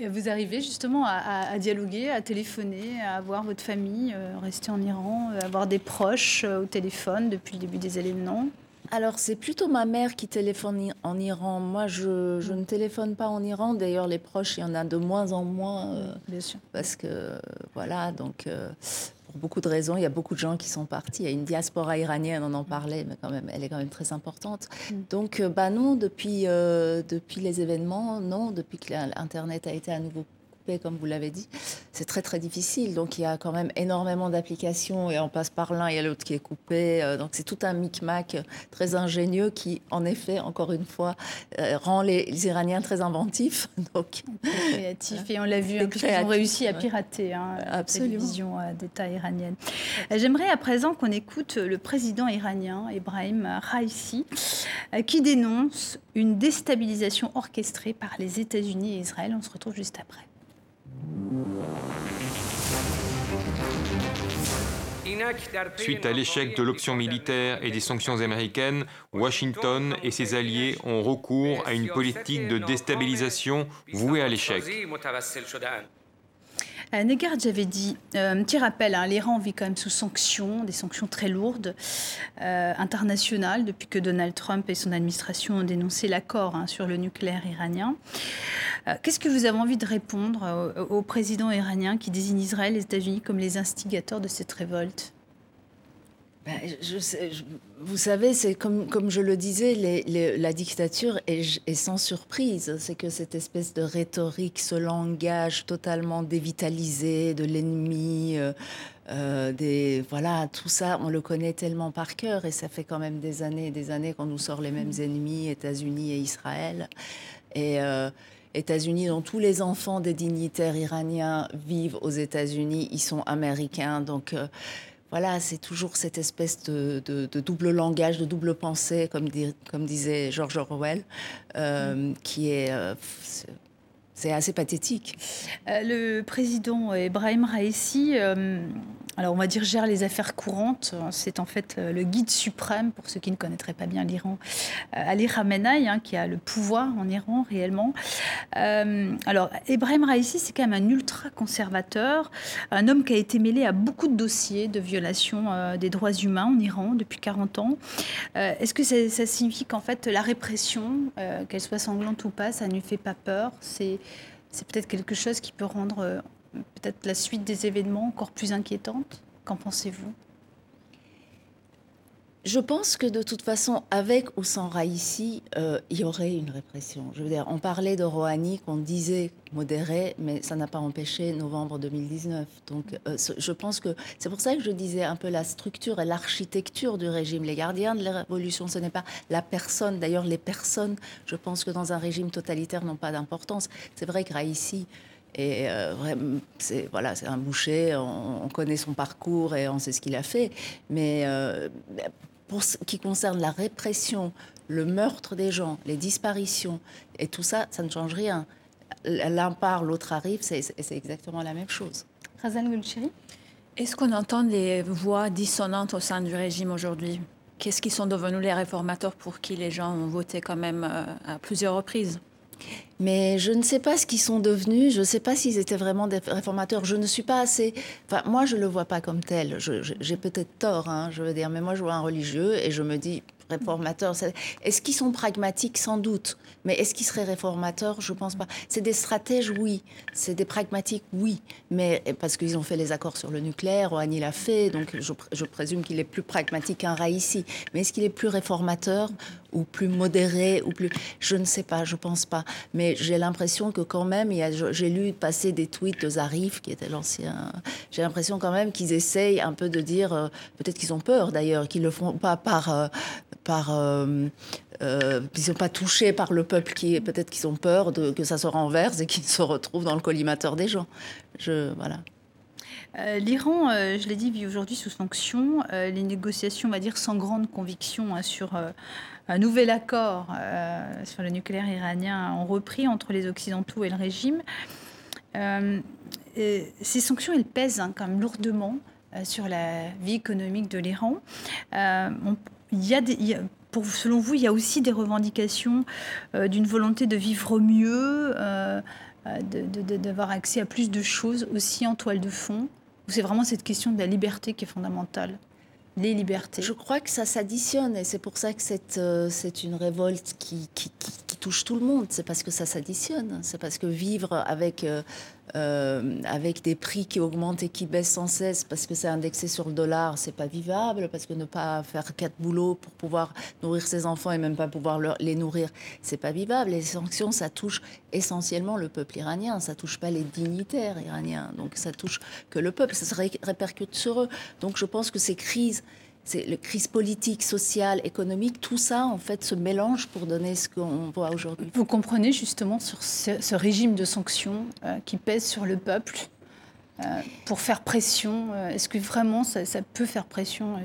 [SPEAKER 1] Et Vous arrivez justement à, dialoguer, à téléphoner, à voir votre famille euh, rester en Iran, euh, avoir des proches euh, au téléphone depuis le début des événements.
[SPEAKER 2] Alors, c'est plutôt ma mère qui téléphone en Iran. Moi, je, je ne téléphone pas en Iran. D'ailleurs, les proches, il y en a de moins en moins. euh,
[SPEAKER 1] Bien sûr.
[SPEAKER 2] parce que, euh, voilà, donc, euh, beaucoup de raisons, il y a beaucoup de gens qui sont partis. Il y a une diaspora iranienne, on en parlait, mais quand même, elle est quand même très importante.
[SPEAKER 1] Mm.
[SPEAKER 2] Donc, euh, bah non, depuis, euh, depuis les événements, non, depuis que l'Internet a été à nouveau comme vous l'avez dit, c'est très, très difficile. Donc, il y a quand même énormément d'applications et on passe par l'un, il y a l'autre qui est coupé. Euh, donc, c'est tout un micmac très ingénieux qui, en effet, encore une fois, euh, rend les, les Iraniens très inventifs. Donc,
[SPEAKER 1] créatif. Et on l'a vu,
[SPEAKER 2] Des
[SPEAKER 1] hein, puisqu'ils ont
[SPEAKER 2] créatifs,
[SPEAKER 1] réussi à pirater hein, la télévision euh, d'État iranienne. Euh, J'aimerais à présent qu'on écoute le président iranien, Ebrahim Raisi, euh, qui dénonce une déstabilisation orchestrée par les États-Unis et Israël. On se retrouve juste après.
[SPEAKER 7] Suite à l'échec de l'option militaire et des sanctions américaines, Washington et ses alliés ont recours à une politique de déstabilisation vouée à l'échec.
[SPEAKER 1] Euh, Negar Javedi, euh, un petit rappel, hein, l'Iran vit quand même sous sanctions, des sanctions très lourdes, euh, internationales, depuis que Donald Trump et son administration ont dénoncé l'accord hein, sur le nucléaire iranien. Euh, Qu'est-ce que vous avez envie de répondre euh, au, président iranien qui désigne Israël et les États-Unis comme les instigateurs de cette révolte?
[SPEAKER 2] Je- vous savez, c'est comme, je le disais, la dictature est, sans surprise. C'est que cette espèce de rhétorique, ce langage totalement dévitalisé de l'ennemi, euh, euh, voilà, tout ça, on le connaît tellement par cœur et ça fait quand même des années et des années qu'on nous sort les mêmes ennemis, États-Unis et Israël. Et euh, États-Unis, dont tous les enfants des dignitaires iraniens vivent aux États-Unis, ils sont américains, donc. Voilà, c'est toujours cette espèce de, de- de double langage, de double pensée, comme, disait George Orwell, euh, qui est, euh, c'est- assez pathétique.
[SPEAKER 1] Euh, Le président Ebrahim Raisi, euh, alors on va dire gère les affaires courantes. C'est en fait euh, le guide suprême pour ceux qui ne connaîtraient pas bien l'Iran, Ali Khamenei, hein, qui a le pouvoir en Iran réellement. Alors Ebrahim Raisi, c'est quand même un ultra conservateur, un homme qui a été mêlé à beaucoup de dossiers de violation des droits humains en Iran depuis 40 ans. Est-ce que ça, signifie qu'en fait la répression, qu'elle soit sanglante ou pas, ça ne lui fait pas peur? C'est peut-être quelque chose qui peut rendre euh, peut-être la suite des événements encore plus inquiétante. Qu'en pensez-vous?
[SPEAKER 2] Je pense que de toute façon, avec ou sans Raïssi, euh, il y aurait une répression. Je veux dire, on parlait de Rouhani qu'on disait modéré, mais ça n'a pas empêché novembre 2019. Donc, euh, je pense que c'est pour ça que je disais un peu la structure et l'architecture du régime. Les gardiens de la révolution, ce n'est pas la personne. D'ailleurs, les personnes, je pense que dans un régime totalitaire, n'ont pas d'importance. C'est vrai que Raïssi et euh, c'est voilà, c'est un boucher. On, on connaît son parcours et on sait ce qu'il a fait. Mais euh, pour ce qui concerne la répression, le meurtre des gens, les disparitions et tout ça, ça ne change rien. L'un part, l'autre arrive, c'est c'est exactement la même chose.
[SPEAKER 1] Razan Gulchiri?
[SPEAKER 3] Est-ce qu'on entend des voix dissonantes au sein du régime aujourd'hui? Qu'est-ce qui sont devenus les réformateurs pour qui les gens ont voté quand même euh, à plusieurs reprises?
[SPEAKER 2] Mais je ne sais pas ce qu'ils sont devenus. Je ne sais pas s'ils étaient vraiment des réformateurs. Je ne suis pas assez. Enfin, moi, je le vois pas comme tel. J'ai peut-être tort, hein, je veux dire. Mais moi, je vois un religieux et je me dis réformateurs. c'est- Est-ce qu'ils sont pragmatiques? Sans doute. Mais est-ce qu'ils seraient réformateurs? Je pense pas. C'est des stratèges, oui. C'est des pragmatiques, oui. Mais parce qu'ils ont fait les accords sur le nucléaire, Rouhani l'a fait, donc je présume qu'il est plus pragmatique qu'un Raïssi. Mais est-ce qu'il est plus réformateur? Ou plus modéré ou plus Je ne sais pas, je pense pas. Mais j'ai l'impression que quand même, j'ai lu passer des tweets de Zarif, qui était l'ancien. J'ai l'impression quand même qu'ils essayent un peu de dire, euh, peut-être qu'ils ont peur d'ailleurs, qu'ils le font pas par euh, par euh, ils sont pas touchés par le peuple qui peut-être qu'ils ont peur que ça se renverse et qu'ils se retrouvent dans le collimateur des gens. Je voilà.
[SPEAKER 1] Euh, L'Iran, euh, je l'ai dit, vit aujourd'hui sous sanctions. Euh, les négociations, on va dire, sans grande conviction hein, sur un nouvel accord sur le nucléaire iranien ont repris entre les Occidentaux et le régime. Ces sanctions, elles pèsent hein, quand même lourdement sur la vie économique de l'Iran. Il y a selon vous, il y a aussi des revendications d'une volonté de vivre mieux, euh, d'avoir accès à plus de choses aussi en toile de fond Ou c'est vraiment cette question de la liberté qui est fondamentale Les libertés?
[SPEAKER 2] Je crois que ça s'additionne et c'est pour ça que c'est euh, c'est une révolte qui- qui touche tout le monde. C'est parce que ça s'additionne. C'est parce que vivre avec, euh, euh, avec des prix qui augmentent et qui baissent sans cesse parce que c'est indexé sur le dollar, c'est pas vivable. Parce que ne pas faire quatre boulots pour pouvoir nourrir ses enfants et même pas pouvoir les nourrir, c'est pas vivable. Les sanctions, ça touche essentiellement le peuple iranien. Ça touche pas les dignitaires iraniens. Donc ça touche que le peuple. Ça se ré- répercute sur eux. Donc je pense que ces crises c'est le crise politique, sociale, économique, tout ça en fait se mélange pour donner ce qu'on voit aujourd'hui.
[SPEAKER 1] Vous comprenez justement sur ce, régime de sanctions euh, qui pèse sur le peuple euh, pour faire pression. euh, Est-ce que vraiment ça, peut faire pression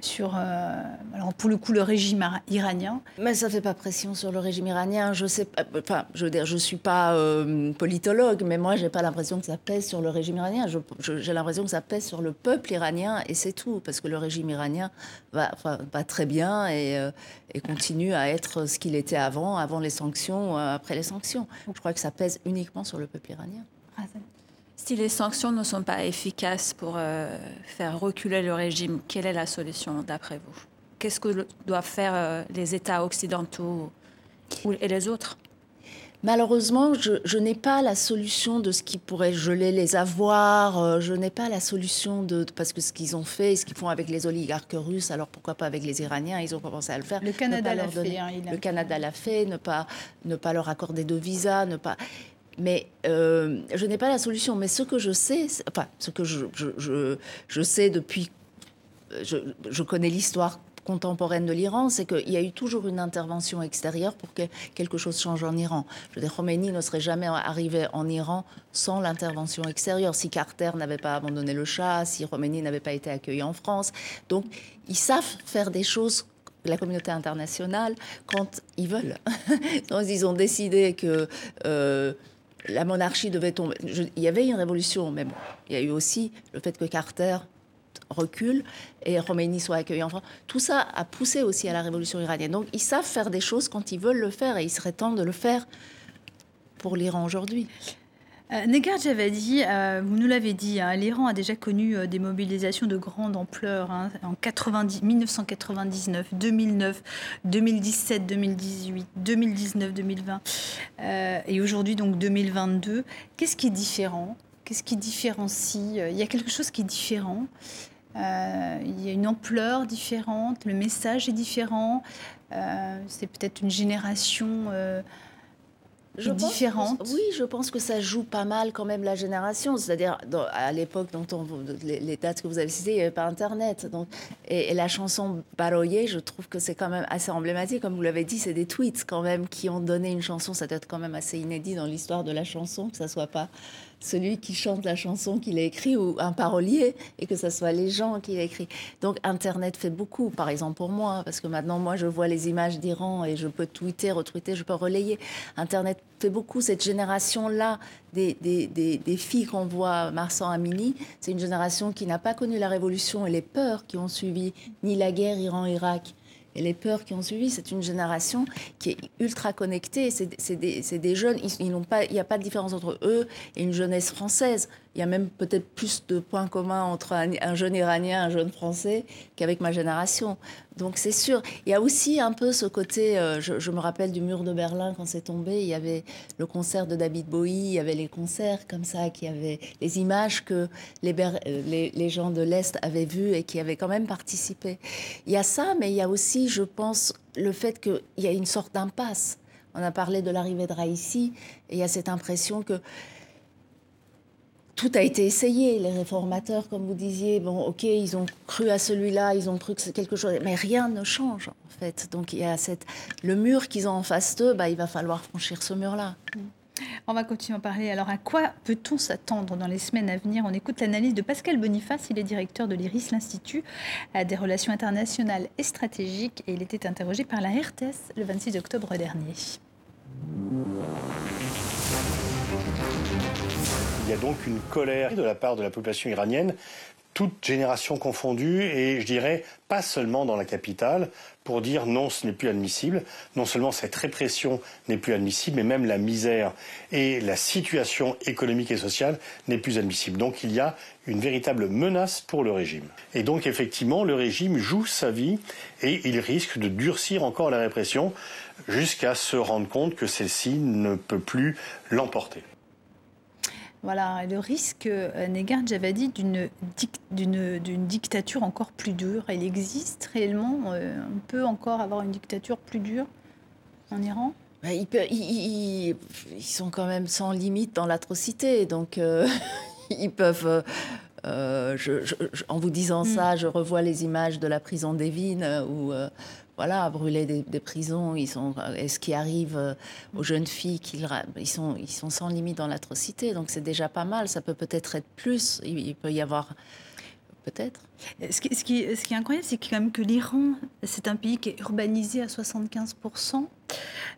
[SPEAKER 1] sur, euh, alors pour le coup, le régime iranien
[SPEAKER 2] Mais ça fait pas pression sur le régime iranien. Je sais, pas- enfin, je veux dire, je suis pas euh, politologue, mais moi j'ai pas l'impression que ça pèse sur le régime iranien. J'ai l'impression que ça pèse sur le peuple iranien et c'est tout, parce que le régime iranien va, enfin, va très bien et, euh, et continue à être ce qu'il était avant, avant les sanctions, après les sanctions. Je crois que ça pèse uniquement sur le peuple iranien.
[SPEAKER 3] Si les sanctions ne sont pas efficaces pour euh, faire reculer le régime, quelle est la solution d'après vous? Qu'est-ce que doivent faire euh, les États occidentaux ou- et les autres?
[SPEAKER 2] Malheureusement, je, je n'ai pas la solution de ce qui pourrait geler les avoirs. euh, Je n'ai pas la solution de parce que ce qu'ils ont fait, ce qu'ils font avec les oligarques russes, alors pourquoi pas avec les Iraniens Ils ont commencé à le faire.
[SPEAKER 1] Le Canada l'a fait.
[SPEAKER 2] donner-
[SPEAKER 1] hein, il a-
[SPEAKER 2] Le Canada l'a fait. Ne pas ne pas leur accorder de visa, ne pas. Mais euh, je n'ai pas la solution. Mais ce que je sais, enfin ce que je, je, je, sais depuis, je, je connais l'histoire contemporaine de l'Iran, c'est qu'il y a eu toujours une intervention extérieure pour que quelque chose change en Iran. Je veux dire, Khomeini ne serait jamais arrivé en Iran sans l'intervention extérieure. Si Carter n'avait pas abandonné le Shah, si Khomeini n'avait pas été accueilli en France. Donc, ils savent faire des choses la communauté internationale quand ils veulent. Donc, ils ont décidé que euh, la monarchie devait tomber. Il y avait une révolution, mais bon, il y a eu aussi le fait que Carter recule et Khomeini soit accueilli en France. Tout ça a poussé aussi à la révolution iranienne. Donc ils savent faire des choses quand ils veulent le faire et il serait temps de le faire pour l'Iran aujourd'hui.
[SPEAKER 1] Euh, Negar Javadi, euh, vous nous l'avez dit, hein, l'Iran a déjà connu euh, des mobilisations de grande ampleur hein, en 90 1999, 2009, 2017, 2018, 2019, 2020 euh, et aujourd'hui donc 2022. Qu'est-ce qui est différent? Qu'est-ce qui différencie Il y a quelque chose qui est différent? Il y a une ampleur différente, le message est différent. C'est peut-être une génération
[SPEAKER 2] Je pense-. Oui, je pense que ça joue pas mal quand même la génération. C'est-à-dire, à l'époque dont on, les, les dates que vous avez citées, il n'y avait pas Internet. Donc, et, et la chanson Baroyer, je trouve que c'est quand même assez emblématique. Comme vous l'avez dit, c'est des tweets quand même qui ont donné une chanson. Ça doit être quand même assez inédit dans l'histoire de la chanson, que ça soit pas celui qui chante la chanson qu'il a écrit ou un parolier et que ce soit les gens qui écrit. Donc Internet fait beaucoup, par exemple pour moi, parce que maintenant moi je vois les images d'Iran et je peux tweeter, retweeter, je peux relayer. Internet fait beaucoup. Cette génération-là des, des, des, des filles qu'on voit Marsan Amini, c'est une génération qui n'a pas connu la révolution et les peurs qui ont suivi, ni la guerre Iran-Irak. Et les peurs qui ont suivi, c'est une génération qui est ultra connectée. C'est des, jeunes, il n'y a pas de différence entre eux et une jeunesse française. Il y a même peut-être plus de points communs entre un, un jeune Iranien, un jeune Français qu'avec ma génération. Donc c'est sûr. Il y a aussi un peu ce côté, euh, je, me rappelle du mur de Berlin quand c'est tombé, il y avait le concert de David Bowie, il y avait les concerts comme ça, qui avaient les images que les, euh, les gens de l'Est avaient vues et qui avaient quand même participé. Il y a ça, mais il y a aussi, je pense, le fait qu'il y a une sorte d'impasse. On a parlé de l'arrivée de Raïssi, et il y a cette impression que tout a été essayé. Les réformateurs, comme vous disiez, bon, ok, ils ont cru à celui-là, ils ont cru que c'est quelque chose, mais rien ne change en fait. Donc il y a cette, le mur qu'ils ont en face d'eux, bah, il va falloir franchir ce mur-là.
[SPEAKER 1] On va continuer à parler. Alors, à quoi peut-on s'attendre dans les semaines à venir? On écoute l'analyse de Pascal Boniface. Il est directeur de l'IRIS, l'Institut des relations internationales et stratégiques, et il était interrogé par la RTS le 26 octobre dernier.
[SPEAKER 8] Il y a donc une colère de la part de la population iranienne toute génération confondue, et je dirais pas seulement dans la capitale, pour dire non, ce n'est plus admissible. Non seulement cette répression n'est plus admissible, mais même la misère et la situation économique et sociale n'est plus admissible. Donc il y a une véritable menace pour le régime. Et donc effectivement, le régime joue sa vie et il risque de durcir encore la répression jusqu'à se rendre compte que celle-ci ne peut plus l'emporter.
[SPEAKER 1] Voilà, le risque, euh, Negar Javadi, d'une dictature encore plus dure. Il existe réellement, euh, on peut encore avoir une dictature plus dure en Iran?
[SPEAKER 2] Bah, ils, sont quand même sans limite dans l'atrocité, donc euh, ils peuvent... en vous disant mm. ça, je revois les images de la prison d'Evin où voilà, brûler des, prisons. Et ce qui arrive euh, aux jeunes filles, ils, sont, ils sont sans limite dans l'atrocité? Donc c'est déjà pas mal. Ça peut peut-être être plus. Il, peut y avoir. Peut-être.
[SPEAKER 1] Ce qui, ce, qui, ce qui, est incroyable, c'est quand même que l'Iran, c'est un pays qui est urbanisé à 75%,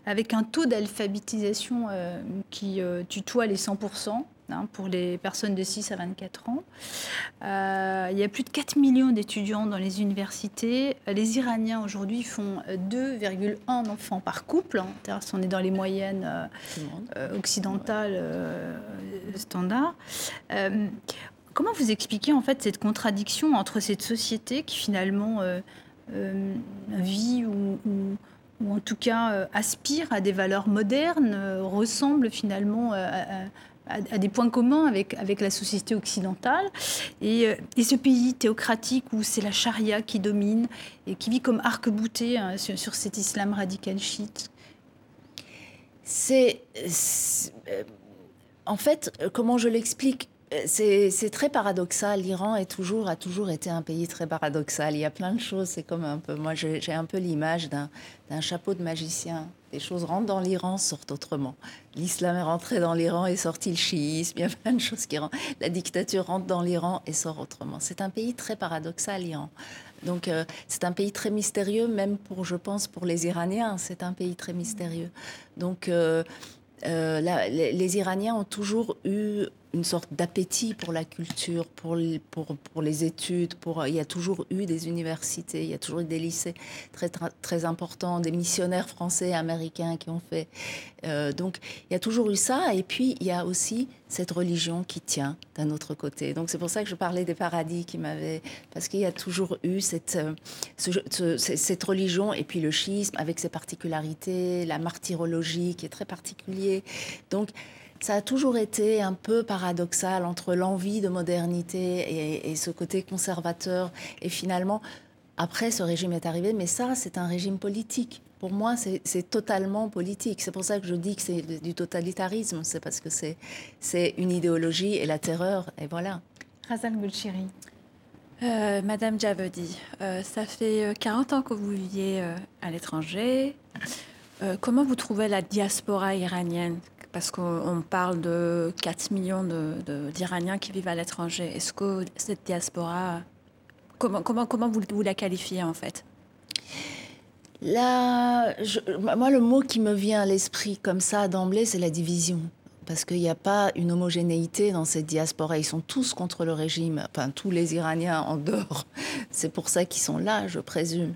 [SPEAKER 1] avec un taux d'alphabétisation euh, qui euh, tutoie les 100%. Hein, pour les personnes de 6 à 24 ans. Euh, il y a plus de 4 millions d'étudiants dans les universités. Les Iraniens aujourd'hui font 2,1 enfants par couple. Hein, on est dans les moyennes euh, euh, occidentales standards. Comment vous expliquez en fait cette contradiction entre cette société qui finalement vit ou, en tout cas aspire à des valeurs modernes, ressemble finalement à des points communs avec, avec la société occidentale. Et, euh, et ce pays théocratique où c'est la charia qui domine et qui vit comme arc-bouté hein, sur, cet islam radical chiite?
[SPEAKER 2] C'est. Euh, en fait, comment je l'explique? C'est très paradoxal. L'Iran a toujours été un pays très paradoxal. Il y a plein de choses. C'est comme un peu. Moi, j'ai un peu l'image d'un chapeau de magicien. Les choses rentrent dans l'Iran, sortent autrement. L'islam est rentré dans l'Iran et sorti le chiisme. Il y a plein de choses qui rentrent. La dictature rentre dans l'Iran et sort autrement. C'est un pays très paradoxal, l'Iran. Donc, euh, c'est un pays très mystérieux, même pour, je pense, pour les Iraniens. C'est un pays très mystérieux. Donc, euh, euh, les, Iraniens ont toujours eu une sorte d'appétit pour la culture, pour, pour, pour, les études. Pour, il y a toujours eu des universités, il y a toujours eu des lycées très, très importants, des missionnaires français et américains qui ont fait. Euh, donc, il y a toujours eu ça. Et puis, il y a aussi cette religion qui tient d'un autre côté. Donc, c'est pour ça que je parlais des paradis qui m'avaient. Parce qu'il y a toujours eu cette, euh, cette religion et puis le schisme avec ses particularités, la martyrologie qui est très particulier. Donc, ça a toujours été un peu paradoxal entre l'envie de modernité et, ce côté conservateur. Et finalement, après, ce régime est arrivé, mais ça, c'est un régime politique. Pour moi, c'est totalement politique. C'est pour ça que je dis que c'est du totalitarisme. C'est parce que c'est une idéologie et la terreur, et voilà.
[SPEAKER 1] Razan Gulchiri.
[SPEAKER 3] Euh, Madame Javedi, euh, ça fait 40 euh, ans que vous viviez à l'étranger. comment vous trouvez la diaspora iranienne? Parce qu'on parle de 4 millions d'Iraniens qui vivent à l'étranger. Est-ce que cette diaspora, comment, vous la qualifiez en fait?
[SPEAKER 2] Là, moi, le mot qui me vient à l'esprit comme ça d'emblée, c'est la division. Parce qu'il n'y a pas une homogénéité dans cette diaspora. Ils sont tous contre le régime, enfin tous les Iraniens en dehors. C'est pour ça qu'ils sont là, je présume.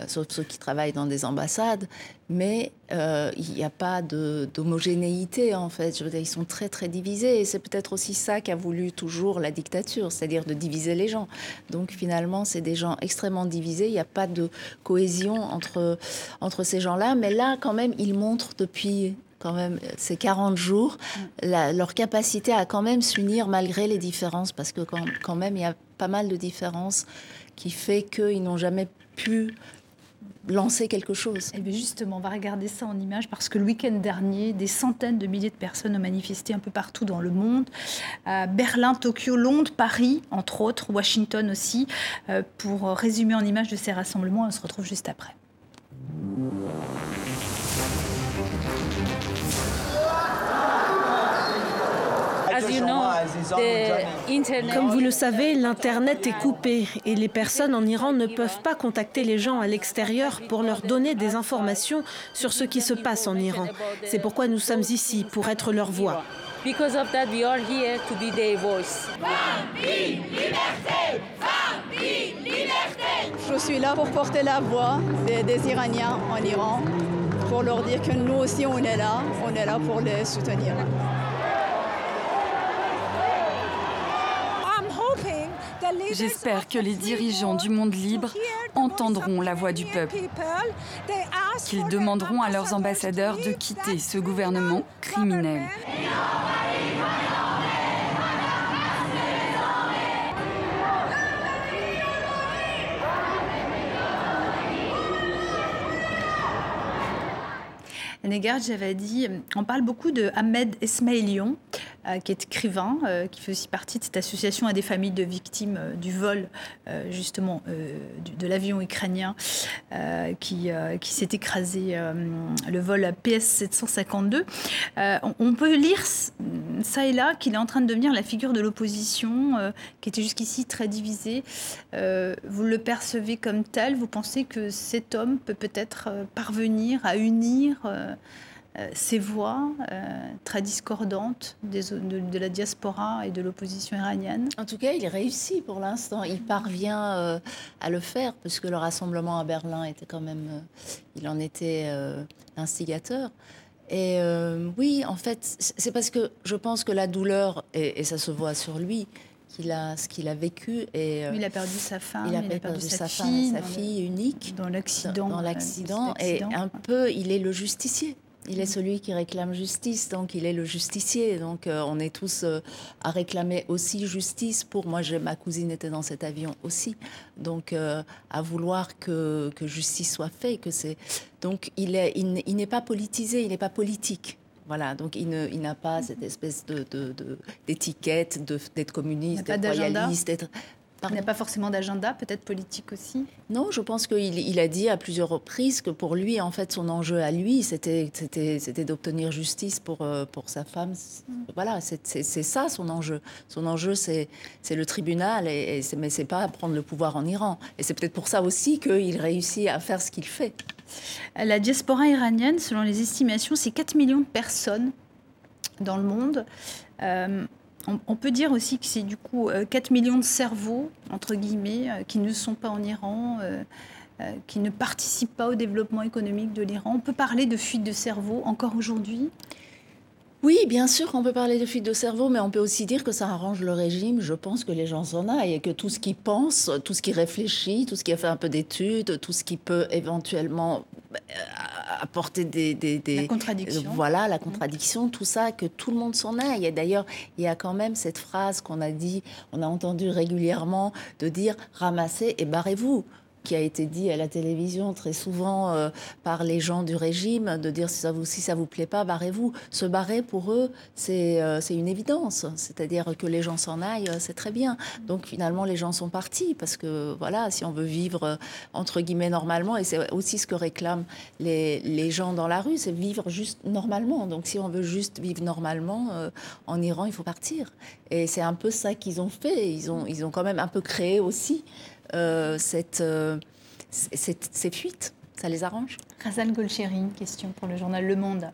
[SPEAKER 2] Euh, sauf ceux qui travaillent dans des ambassades, mais euh, il n'y a pas d'homogénéité en fait. Je veux dire, ils sont très très divisés et c'est peut-être aussi ça qu'a voulu toujours la dictature, c'est-à-dire de diviser les gens. Donc finalement, c'est des gens extrêmement divisés. Il n'y a pas de cohésion entre entre ces gens-là, mais là quand même, ils montrent depuis quand même ces 40 jours, leur capacité à quand même s'unir malgré les différences, parce que quand, quand, même il y a pas mal de différences qui fait qu'ils n'ont jamais pu lancer quelque chose.
[SPEAKER 1] Eh justement, on va regarder ça en image parce que le week-end dernier, des centaines de milliers de personnes ont manifesté un peu partout dans le monde. À Berlin, Tokyo, Londres, Paris, entre autres, Washington aussi. Euh, pour résumer en image de ces rassemblements, on se retrouve juste après.
[SPEAKER 4] Comme vous le savez, l'Internet est coupé et les personnes en Iran ne peuvent pas contacter les gens à l'extérieur pour leur donner des informations sur ce qui se passe en Iran. C'est pourquoi nous sommes ici, pour être leur voix.
[SPEAKER 9] Because of that, we are here to be their voice.
[SPEAKER 10] Je suis là pour porter la voix des, des Iraniens en Iran, pour leur dire que nous aussi on est là, on est là pour les soutenir.
[SPEAKER 11] J'espère que les dirigeants du monde libre entendront la voix du peuple, qu'ils demanderont à leurs ambassadeurs de quitter ce gouvernement criminel.
[SPEAKER 1] Negar Javadi, on parle beaucoup de Ahmed Esmailion, euh, qui est écrivain, euh, qui fait aussi partie de cette association à des familles de victimes euh, du vol, justement, de l'avion ukrainien qui, qui s'est écrasé, le vol PS-752. On, peut lire ça et là qu'il est en train de devenir la figure de l'opposition, qui était jusqu'ici très divisée. vous le percevez comme tel? Vous pensez que cet homme peut peut-être parvenir à unir euh, ces voix euh, très discordantes de, la diaspora et de l'opposition iranienne
[SPEAKER 2] En tout cas, il réussit pour l'instant. Il parvient euh, à le faire, puisque le rassemblement à Berlin était quand même. il en était l'instigateur. Et oui, en fait, c'est parce que je pense que la douleur, et, ça se voit sur lui, qu'il a, ce qu'il a vécu. Et,
[SPEAKER 1] il a perdu sa femme,
[SPEAKER 2] il a, perdu, sa, fille, sa fille unique.
[SPEAKER 1] Dans l'accident.
[SPEAKER 2] Dans, l'accident. Et un peu, il est le justicier. Il est celui qui réclame justice, donc il est le justicier. Donc euh, on est tous euh, à réclamer aussi justice pour moi. Ma cousine était dans cet avion aussi, donc euh, à vouloir que, justice soit faite. Que c'est donc il est il, n'est pas politisé, il n'est pas politique. Voilà, donc il, n'a pas cette espèce de, d'étiquette d'être communiste, d'être royaliste, d'être
[SPEAKER 1] il n'a pas forcément d'agenda, peut-être politique aussi
[SPEAKER 2] Non, je pense qu'il il a dit à plusieurs reprises que pour lui, en fait, son enjeu à lui, c'était d'obtenir justice pour, euh, pour sa femme. Mm. Voilà, c'est ça son enjeu. Son enjeu, c'est le tribunal, et, et mais c'est pas prendre le pouvoir en Iran. Et c'est peut-être pour ça aussi qu'il réussit à faire ce qu'il fait.
[SPEAKER 1] La diaspora iranienne, selon les estimations, c'est 4 millions de personnes dans le monde. Euh, on, peut dire aussi que c'est du coup 4 euh, millions de cerveaux, entre guillemets, euh, qui ne sont pas en Iran, qui ne participent pas au développement économique de l'Iran. On peut parler de fuite de cerveau encore aujourd'hui?
[SPEAKER 2] Oui, bien sûr qu'on peut parler de fuite de cerveau, mais on peut aussi dire que ça arrange le régime. Je pense que les gens s'en aillent et que tout ce qui pense, tout ce qui réfléchit, tout ce qui a fait un peu d'études, tout ce qui peut éventuellement apporter des, des,
[SPEAKER 1] La contradiction.
[SPEAKER 2] voilà, la contradiction, tout ça, que tout le monde s'en aille. Et d'ailleurs, il y a quand même cette phrase qu'on a dit, on a entendu régulièrement, de dire ramassez et barrez-vous qui a été dit à la télévision très souvent euh, par les gens du régime, de dire si ça vous, si ça vous plaît pas, barrez-vous. Se barrer pour eux, c'est euh, une évidence. C'est-à-dire que les gens s'en aillent, euh, c'est très bien. Donc finalement, les gens sont partis parce que voilà, si on veut vivre entre guillemets normalement, et c'est aussi ce que réclament les, les gens dans la rue, c'est vivre juste normalement. Donc si on veut juste vivre normalement en Iran, il faut partir. Et c'est un peu ça qu'ils ont fait. Ils ont, ils ont quand même un peu créé aussi euh, euh, cette, ces fuites. Ça les arrange?
[SPEAKER 1] Razan Golcheri, question pour le journal Le Monde.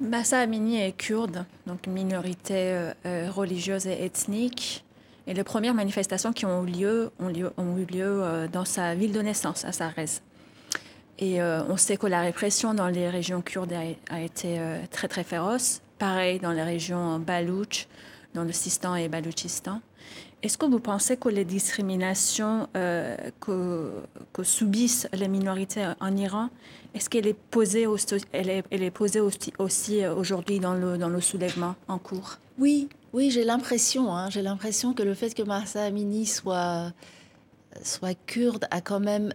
[SPEAKER 3] Massa Amini est kurde, donc minorité euh, religieuse et ethnique. Et les premières manifestations qui ont eu lieu ont, eu lieu dans sa ville de naissance, à Sarez. Et on sait que la répression dans les régions kurdes a, a été très très féroce. Pareil dans les régions Balouch, dans le Sistan et Baloutchistan. Est-ce que vous pensez que les discriminations euh, que, subissent les minorités en Iran, est-ce qu'elle est posée, aussi, aujourd'hui dans le, dans le soulèvement en cours?
[SPEAKER 2] Oui, oui, j'ai l'impression. Hein, j'ai l'impression que le fait que Marsa Amini soit, soit kurde a quand même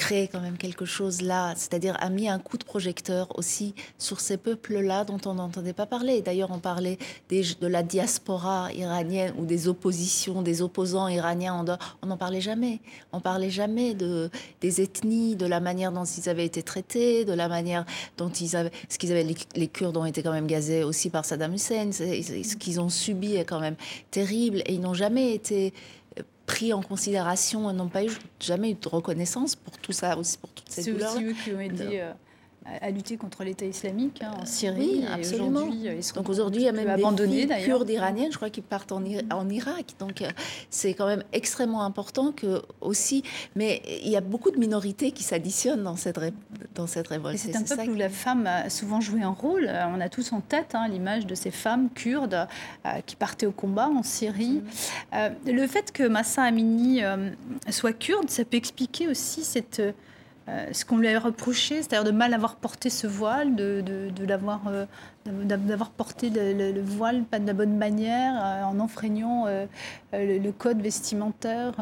[SPEAKER 2] créé quand même quelque chose là, c'est-à-dire a mis un coup de projecteur aussi sur ces peuples-là dont on n'entendait pas parler. D'ailleurs, on parlait des, de la diaspora iranienne ou des oppositions, des opposants iraniens. On n'en parlait jamais. On parlait jamais de, des ethnies, de la manière dont ils avaient été traités, de la manière dont ils avaient... Ce qu'ils avaient, les, Kurdes ont été quand même gazés aussi par Saddam Hussein. Ce qu'ils ont subi est quand même terrible et ils n'ont jamais été pris en considération n'ont pas eu, jamais eu de reconnaissance pour tout ça, aussi pour toutes ces douleurs.
[SPEAKER 1] C'est aussi eux qui ont euh, à lutter contre l'État islamique hein, en Syrie.
[SPEAKER 2] Oui, absolument. Euh, donc aujourd'hui, il y a même abandonné, des Kurdes iraniennes, je crois, qui partent en, en Irak. Donc euh, c'est quand même extrêmement important que aussi. Mais il y a beaucoup de minorités qui s'additionnent dans cette dans cette révolte.
[SPEAKER 1] C'est un peuple où la femme a souvent joué un rôle. Euh, on a tous en tête hein, l'image de ces femmes kurdes qui partaient au combat en Syrie. le fait que Massa Amini soit kurde, ça peut expliquer aussi cette euh, ce qu'on lui a reproché, c'est-à-dire de mal avoir porté ce voile, de, de, l'avoir, euh, d'avoir porté le, voile pas de la bonne manière, euh, en enfreignant le, code vestimentaire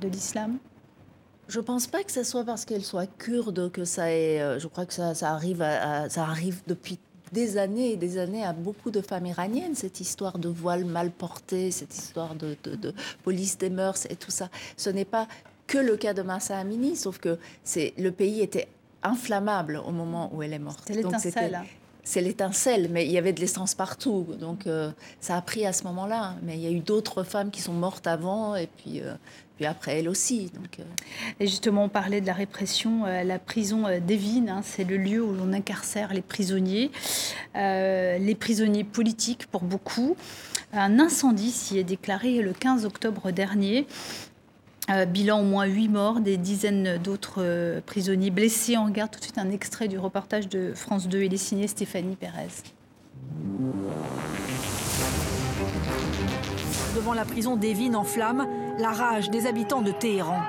[SPEAKER 1] de l'islam
[SPEAKER 2] je pense pas que ce soit parce qu'elle soit kurde que ça est. je crois que ça, ça arrive, ça arrive depuis des années et des années à beaucoup de femmes iraniennes, cette histoire de voile mal porté, cette histoire de, de, police des mœurs et tout ça. Ce n'est pas que le cas de Massa Amini, sauf que c'est le pays était inflammable au moment où elle est morte.
[SPEAKER 1] C'est l'étincelle.
[SPEAKER 2] C'est l'étincelle, mais il y avait de l'essence partout. Donc euh, ça a pris à ce moment-là. Mais il y a eu d'autres femmes qui sont mortes avant et puis, euh, puis après elle aussi. Donc, euh.
[SPEAKER 1] Et justement, on parlait de la répression. la prison d'Evin, hein, c'est le lieu où l'on incarcère les prisonniers, les prisonniers politiques pour beaucoup. Un incendie s'y est déclaré le 15 octobre dernier. Euh, bilan au moins 8 morts, des dizaines d'autres euh, prisonniers blessés. On regarde tout de suite un extrait du reportage de France 2. Il est signé Stéphanie Pérez.
[SPEAKER 12] Devant la prison d'Evin en flammes, la rage des habitants de Téhéran.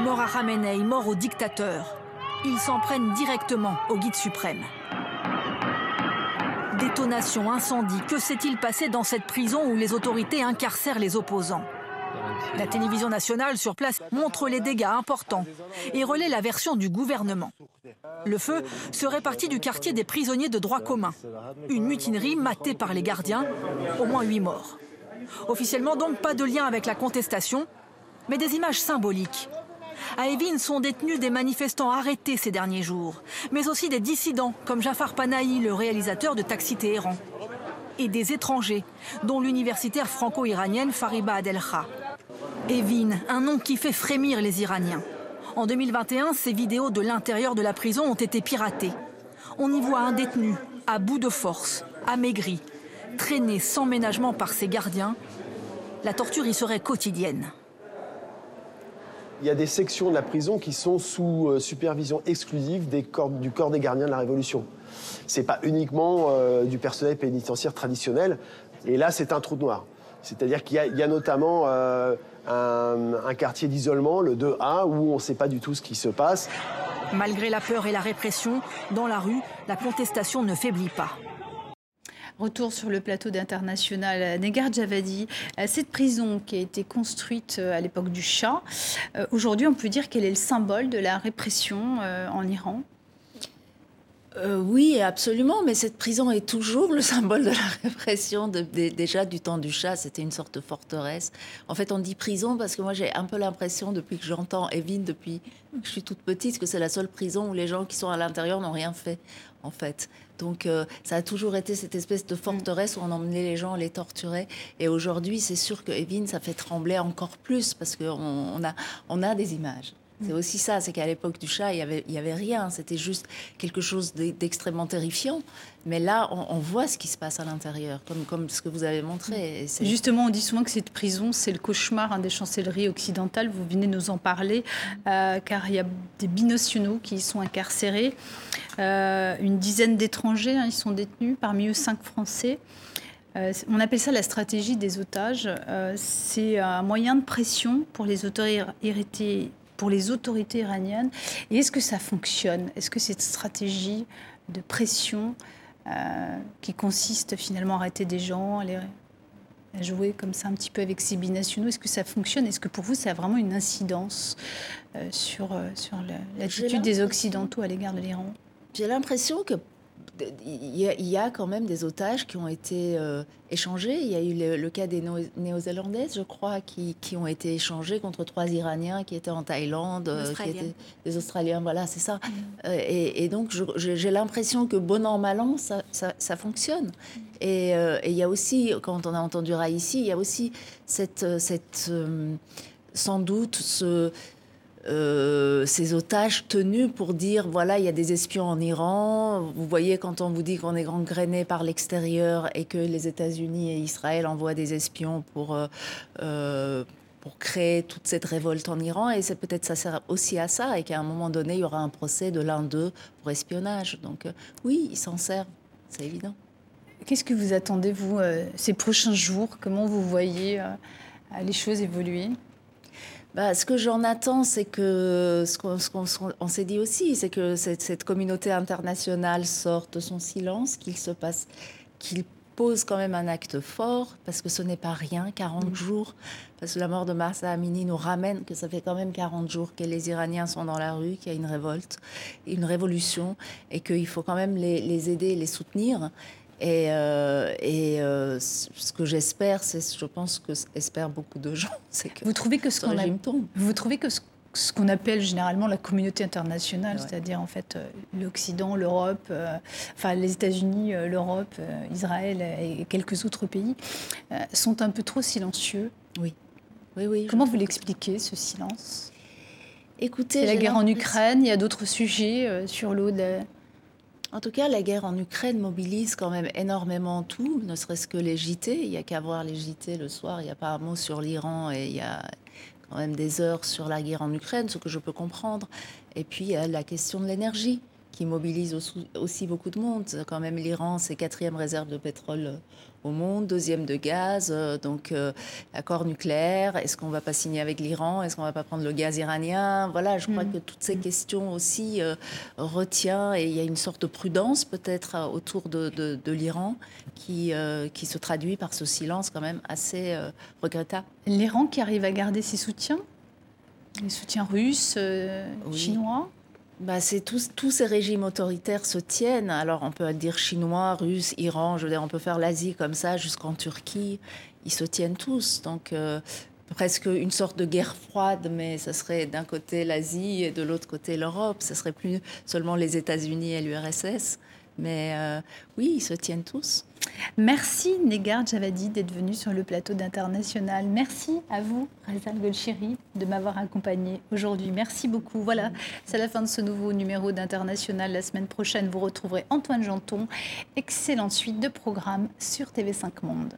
[SPEAKER 12] Mort à Khamenei, mort au dictateur. Ils s'en prennent directement au guide suprême. Détonation, incendie, que s'est-il passé dans cette prison où les autorités incarcèrent les opposants? La télévision nationale sur place montre les dégâts importants et relaie la version du gouvernement. Le feu serait parti du quartier des prisonniers de droit commun. Une mutinerie matée par les gardiens, au moins huit morts. Officiellement donc pas de lien avec la contestation, mais des images symboliques. À Evin sont détenus des manifestants arrêtés ces derniers jours, mais aussi des dissidents comme Jafar Panahi, le réalisateur de Taxi Téhéran, et des étrangers, dont l'universitaire franco-iranienne Fariba Adelkha. Evin, un nom qui fait frémir les Iraniens. En 2021, ces vidéos de l'intérieur de la prison ont été piratées. On y voit un détenu, à bout de force, amaigri, traîné sans ménagement par ses gardiens. La torture y serait quotidienne.
[SPEAKER 13] Il y a des sections de la prison qui sont sous euh, supervision exclusive du corps des gardiens de la Révolution. Ce n'est pas uniquement euh, du personnel pénitentiaire traditionnel. Et là, c'est un trou noir. C'est-à-dire qu'il y, a notamment euh, un, quartier d'isolement, le 2A, où on ne sait pas du tout ce qui se passe.
[SPEAKER 12] Malgré la peur et la répression, dans la rue, la contestation ne faiblit pas.
[SPEAKER 1] Retour sur le plateau d'International. Negar Javadi, euh, cette prison qui a été construite euh, à l'époque du Shah, aujourd'hui on peut dire qu'elle est le symbole de la répression en Iran
[SPEAKER 2] euh, oui, absolument, mais cette prison est toujours le symbole de la répression. déjà du temps du chat, c'était une sorte de forteresse. En fait, on dit prison parce que moi j'ai un peu l'impression, depuis que j'entends Evin, depuis que je suis toute petite, que c'est la seule prison où les gens qui sont à l'intérieur n'ont rien fait, en fait. Donc euh, ça a toujours été cette espèce de forteresse où on emmenait les gens, on les torturait. Et aujourd'hui, c'est sûr que Evin, ça fait trembler encore plus parce qu'on a, on a des images. C'est aussi ça, c'est qu'à l'époque du chat, il n'y avait, y avait rien. C'était juste quelque chose d'extrêmement terrifiant. Mais là, on, voit ce qui se passe à l'intérieur, comme, comme ce que vous avez montré.
[SPEAKER 1] Justement, on dit souvent que cette prison, c'est le cauchemar des chancelleries occidentales. Vous venez nous en parler, euh, car il y a des binationaux qui y sont incarcérés. Euh, une dizaine d'étrangers, hein, ils sont détenus, parmi eux cinq Français. Euh, on appelle ça la stratégie des otages. c'est un moyen de pression pour les autorités pour les autorités iraniennes. Et est-ce que ça fonctionne? Est-ce que cette stratégie de pression euh, qui consiste finalement à arrêter des gens, les, jouer comme ça un petit peu avec ces binationaux Est-ce que ça fonctionne? Est-ce que pour vous, ça a vraiment une incidence sur, sur l'attitude des Occidentaux à l'égard de l'Iran?
[SPEAKER 2] J'ai l'impression que il y, a, quand même des otages qui ont été euh, échangés. Il y a eu le, cas des Néo-Zélandaises, je crois, qui, ont été échangés contre trois Iraniens qui étaient en Thaïlande, euh, qui étaient des Australiens. Voilà, c'est ça. Mm. Euh, et, donc, j'ai l'impression que bon an, mal an, ça, ça, fonctionne. Mm. Et, il y a aussi, quand on a entendu ici, il y a aussi cette, cette sans doute ce euh, ces otages tenus pour dire voilà, il y a des espions en Iran. Vous voyez, quand on vous dit qu'on est gangréné par l'extérieur et que les États-Unis et Israël envoient des espions pour, euh, euh, pour créer toute cette révolte en Iran, et c'est peut-être ça sert aussi à ça, et qu'à un moment donné, il y aura un procès de l'un d'eux pour espionnage. Donc oui, il s'en sert, c'est évident.
[SPEAKER 1] Qu'est-ce que vous attendez, vous, ces prochains jours? Comment vous voyez les choses évoluer?
[SPEAKER 2] Bah, ce que j'en attends, c'est que ce qu'on s'est dit aussi, c'est que cette, communauté internationale sorte de son silence, qu'il se passe, qu'il pose quand même un acte fort, parce que ce n'est pas rien, 40 mm. jours, parce que la mort de Marsa Amini nous ramène que ça fait quand même 40 jours que les Iraniens sont dans la rue, qu'il y a une révolte, une révolution, et qu'il faut quand même les, les aider, les soutenir. Et, euh, et euh, ce que j'espère, c'est, je pense que espèrent beaucoup de gens, c'est que
[SPEAKER 1] vous trouvez que ce qu'on Vous trouvez que ce, qu'on appelle généralement la communauté internationale, c'est-à-dire en fait euh, l'Occident, l'Europe, enfin les États-Unis, l'Europe, Israël et quelques autres pays, sont un peu trop silencieux.
[SPEAKER 2] Oui. Oui, oui.
[SPEAKER 1] Comment vous l'expliquez ce silence?
[SPEAKER 2] Écoutez,
[SPEAKER 1] la guerre en Ukraine, il y a d'autres sujets sur l'eau de
[SPEAKER 2] en tout cas, la guerre en Ukraine mobilise quand même énormément tout, ne serait-ce que les JT. Il n'y a qu'à voir les JT le soir, il n'y a pas un mot sur l'Iran et il y a quand même des heures sur la guerre en Ukraine, ce que je peux comprendre. Et puis, il y a la question de l'énergie qui mobilise aussi beaucoup de monde. Quand même, l'Iran, c'est quatrième réserve de pétrole au monde, deuxième de gaz, euh, donc euh, accord nucléaire, est-ce qu'on ne va pas signer avec l'Iran, est-ce qu'on ne va pas prendre le gaz iranien? Voilà, je crois mm. que toutes ces questions aussi euh, retient et il y a une sorte de prudence peut-être autour de, de, l'Iran qui, qui se traduit par ce silence quand même assez regrettable.
[SPEAKER 1] L'Iran qui arrive à garder ses soutiens? Les soutiens russes, chinois?
[SPEAKER 2] Bah, c'est tous, tous ces régimes autoritaires se tiennent. Alors, on peut dire chinois, russe, Iran, je veux dire, on peut faire l'Asie comme ça jusqu'en Turquie. Ils se tiennent tous. Donc, euh, presque une sorte de guerre froide, mais ce serait d'un côté l'Asie et de l'autre côté l'Europe. Ce serait plus seulement les États-Unis et l'URSS. Mais euh, oui, ils se tiennent tous.
[SPEAKER 1] Merci Negar Javadi d'être venu sur le plateau d'International. Merci à vous, Razal Golchiri, de m'avoir accompagné aujourd'hui. Merci beaucoup. Voilà, c'est la fin de ce nouveau numéro d'International. La semaine prochaine, vous retrouverez Antoine Janton. Excellente suite de programmes sur TV5 Monde.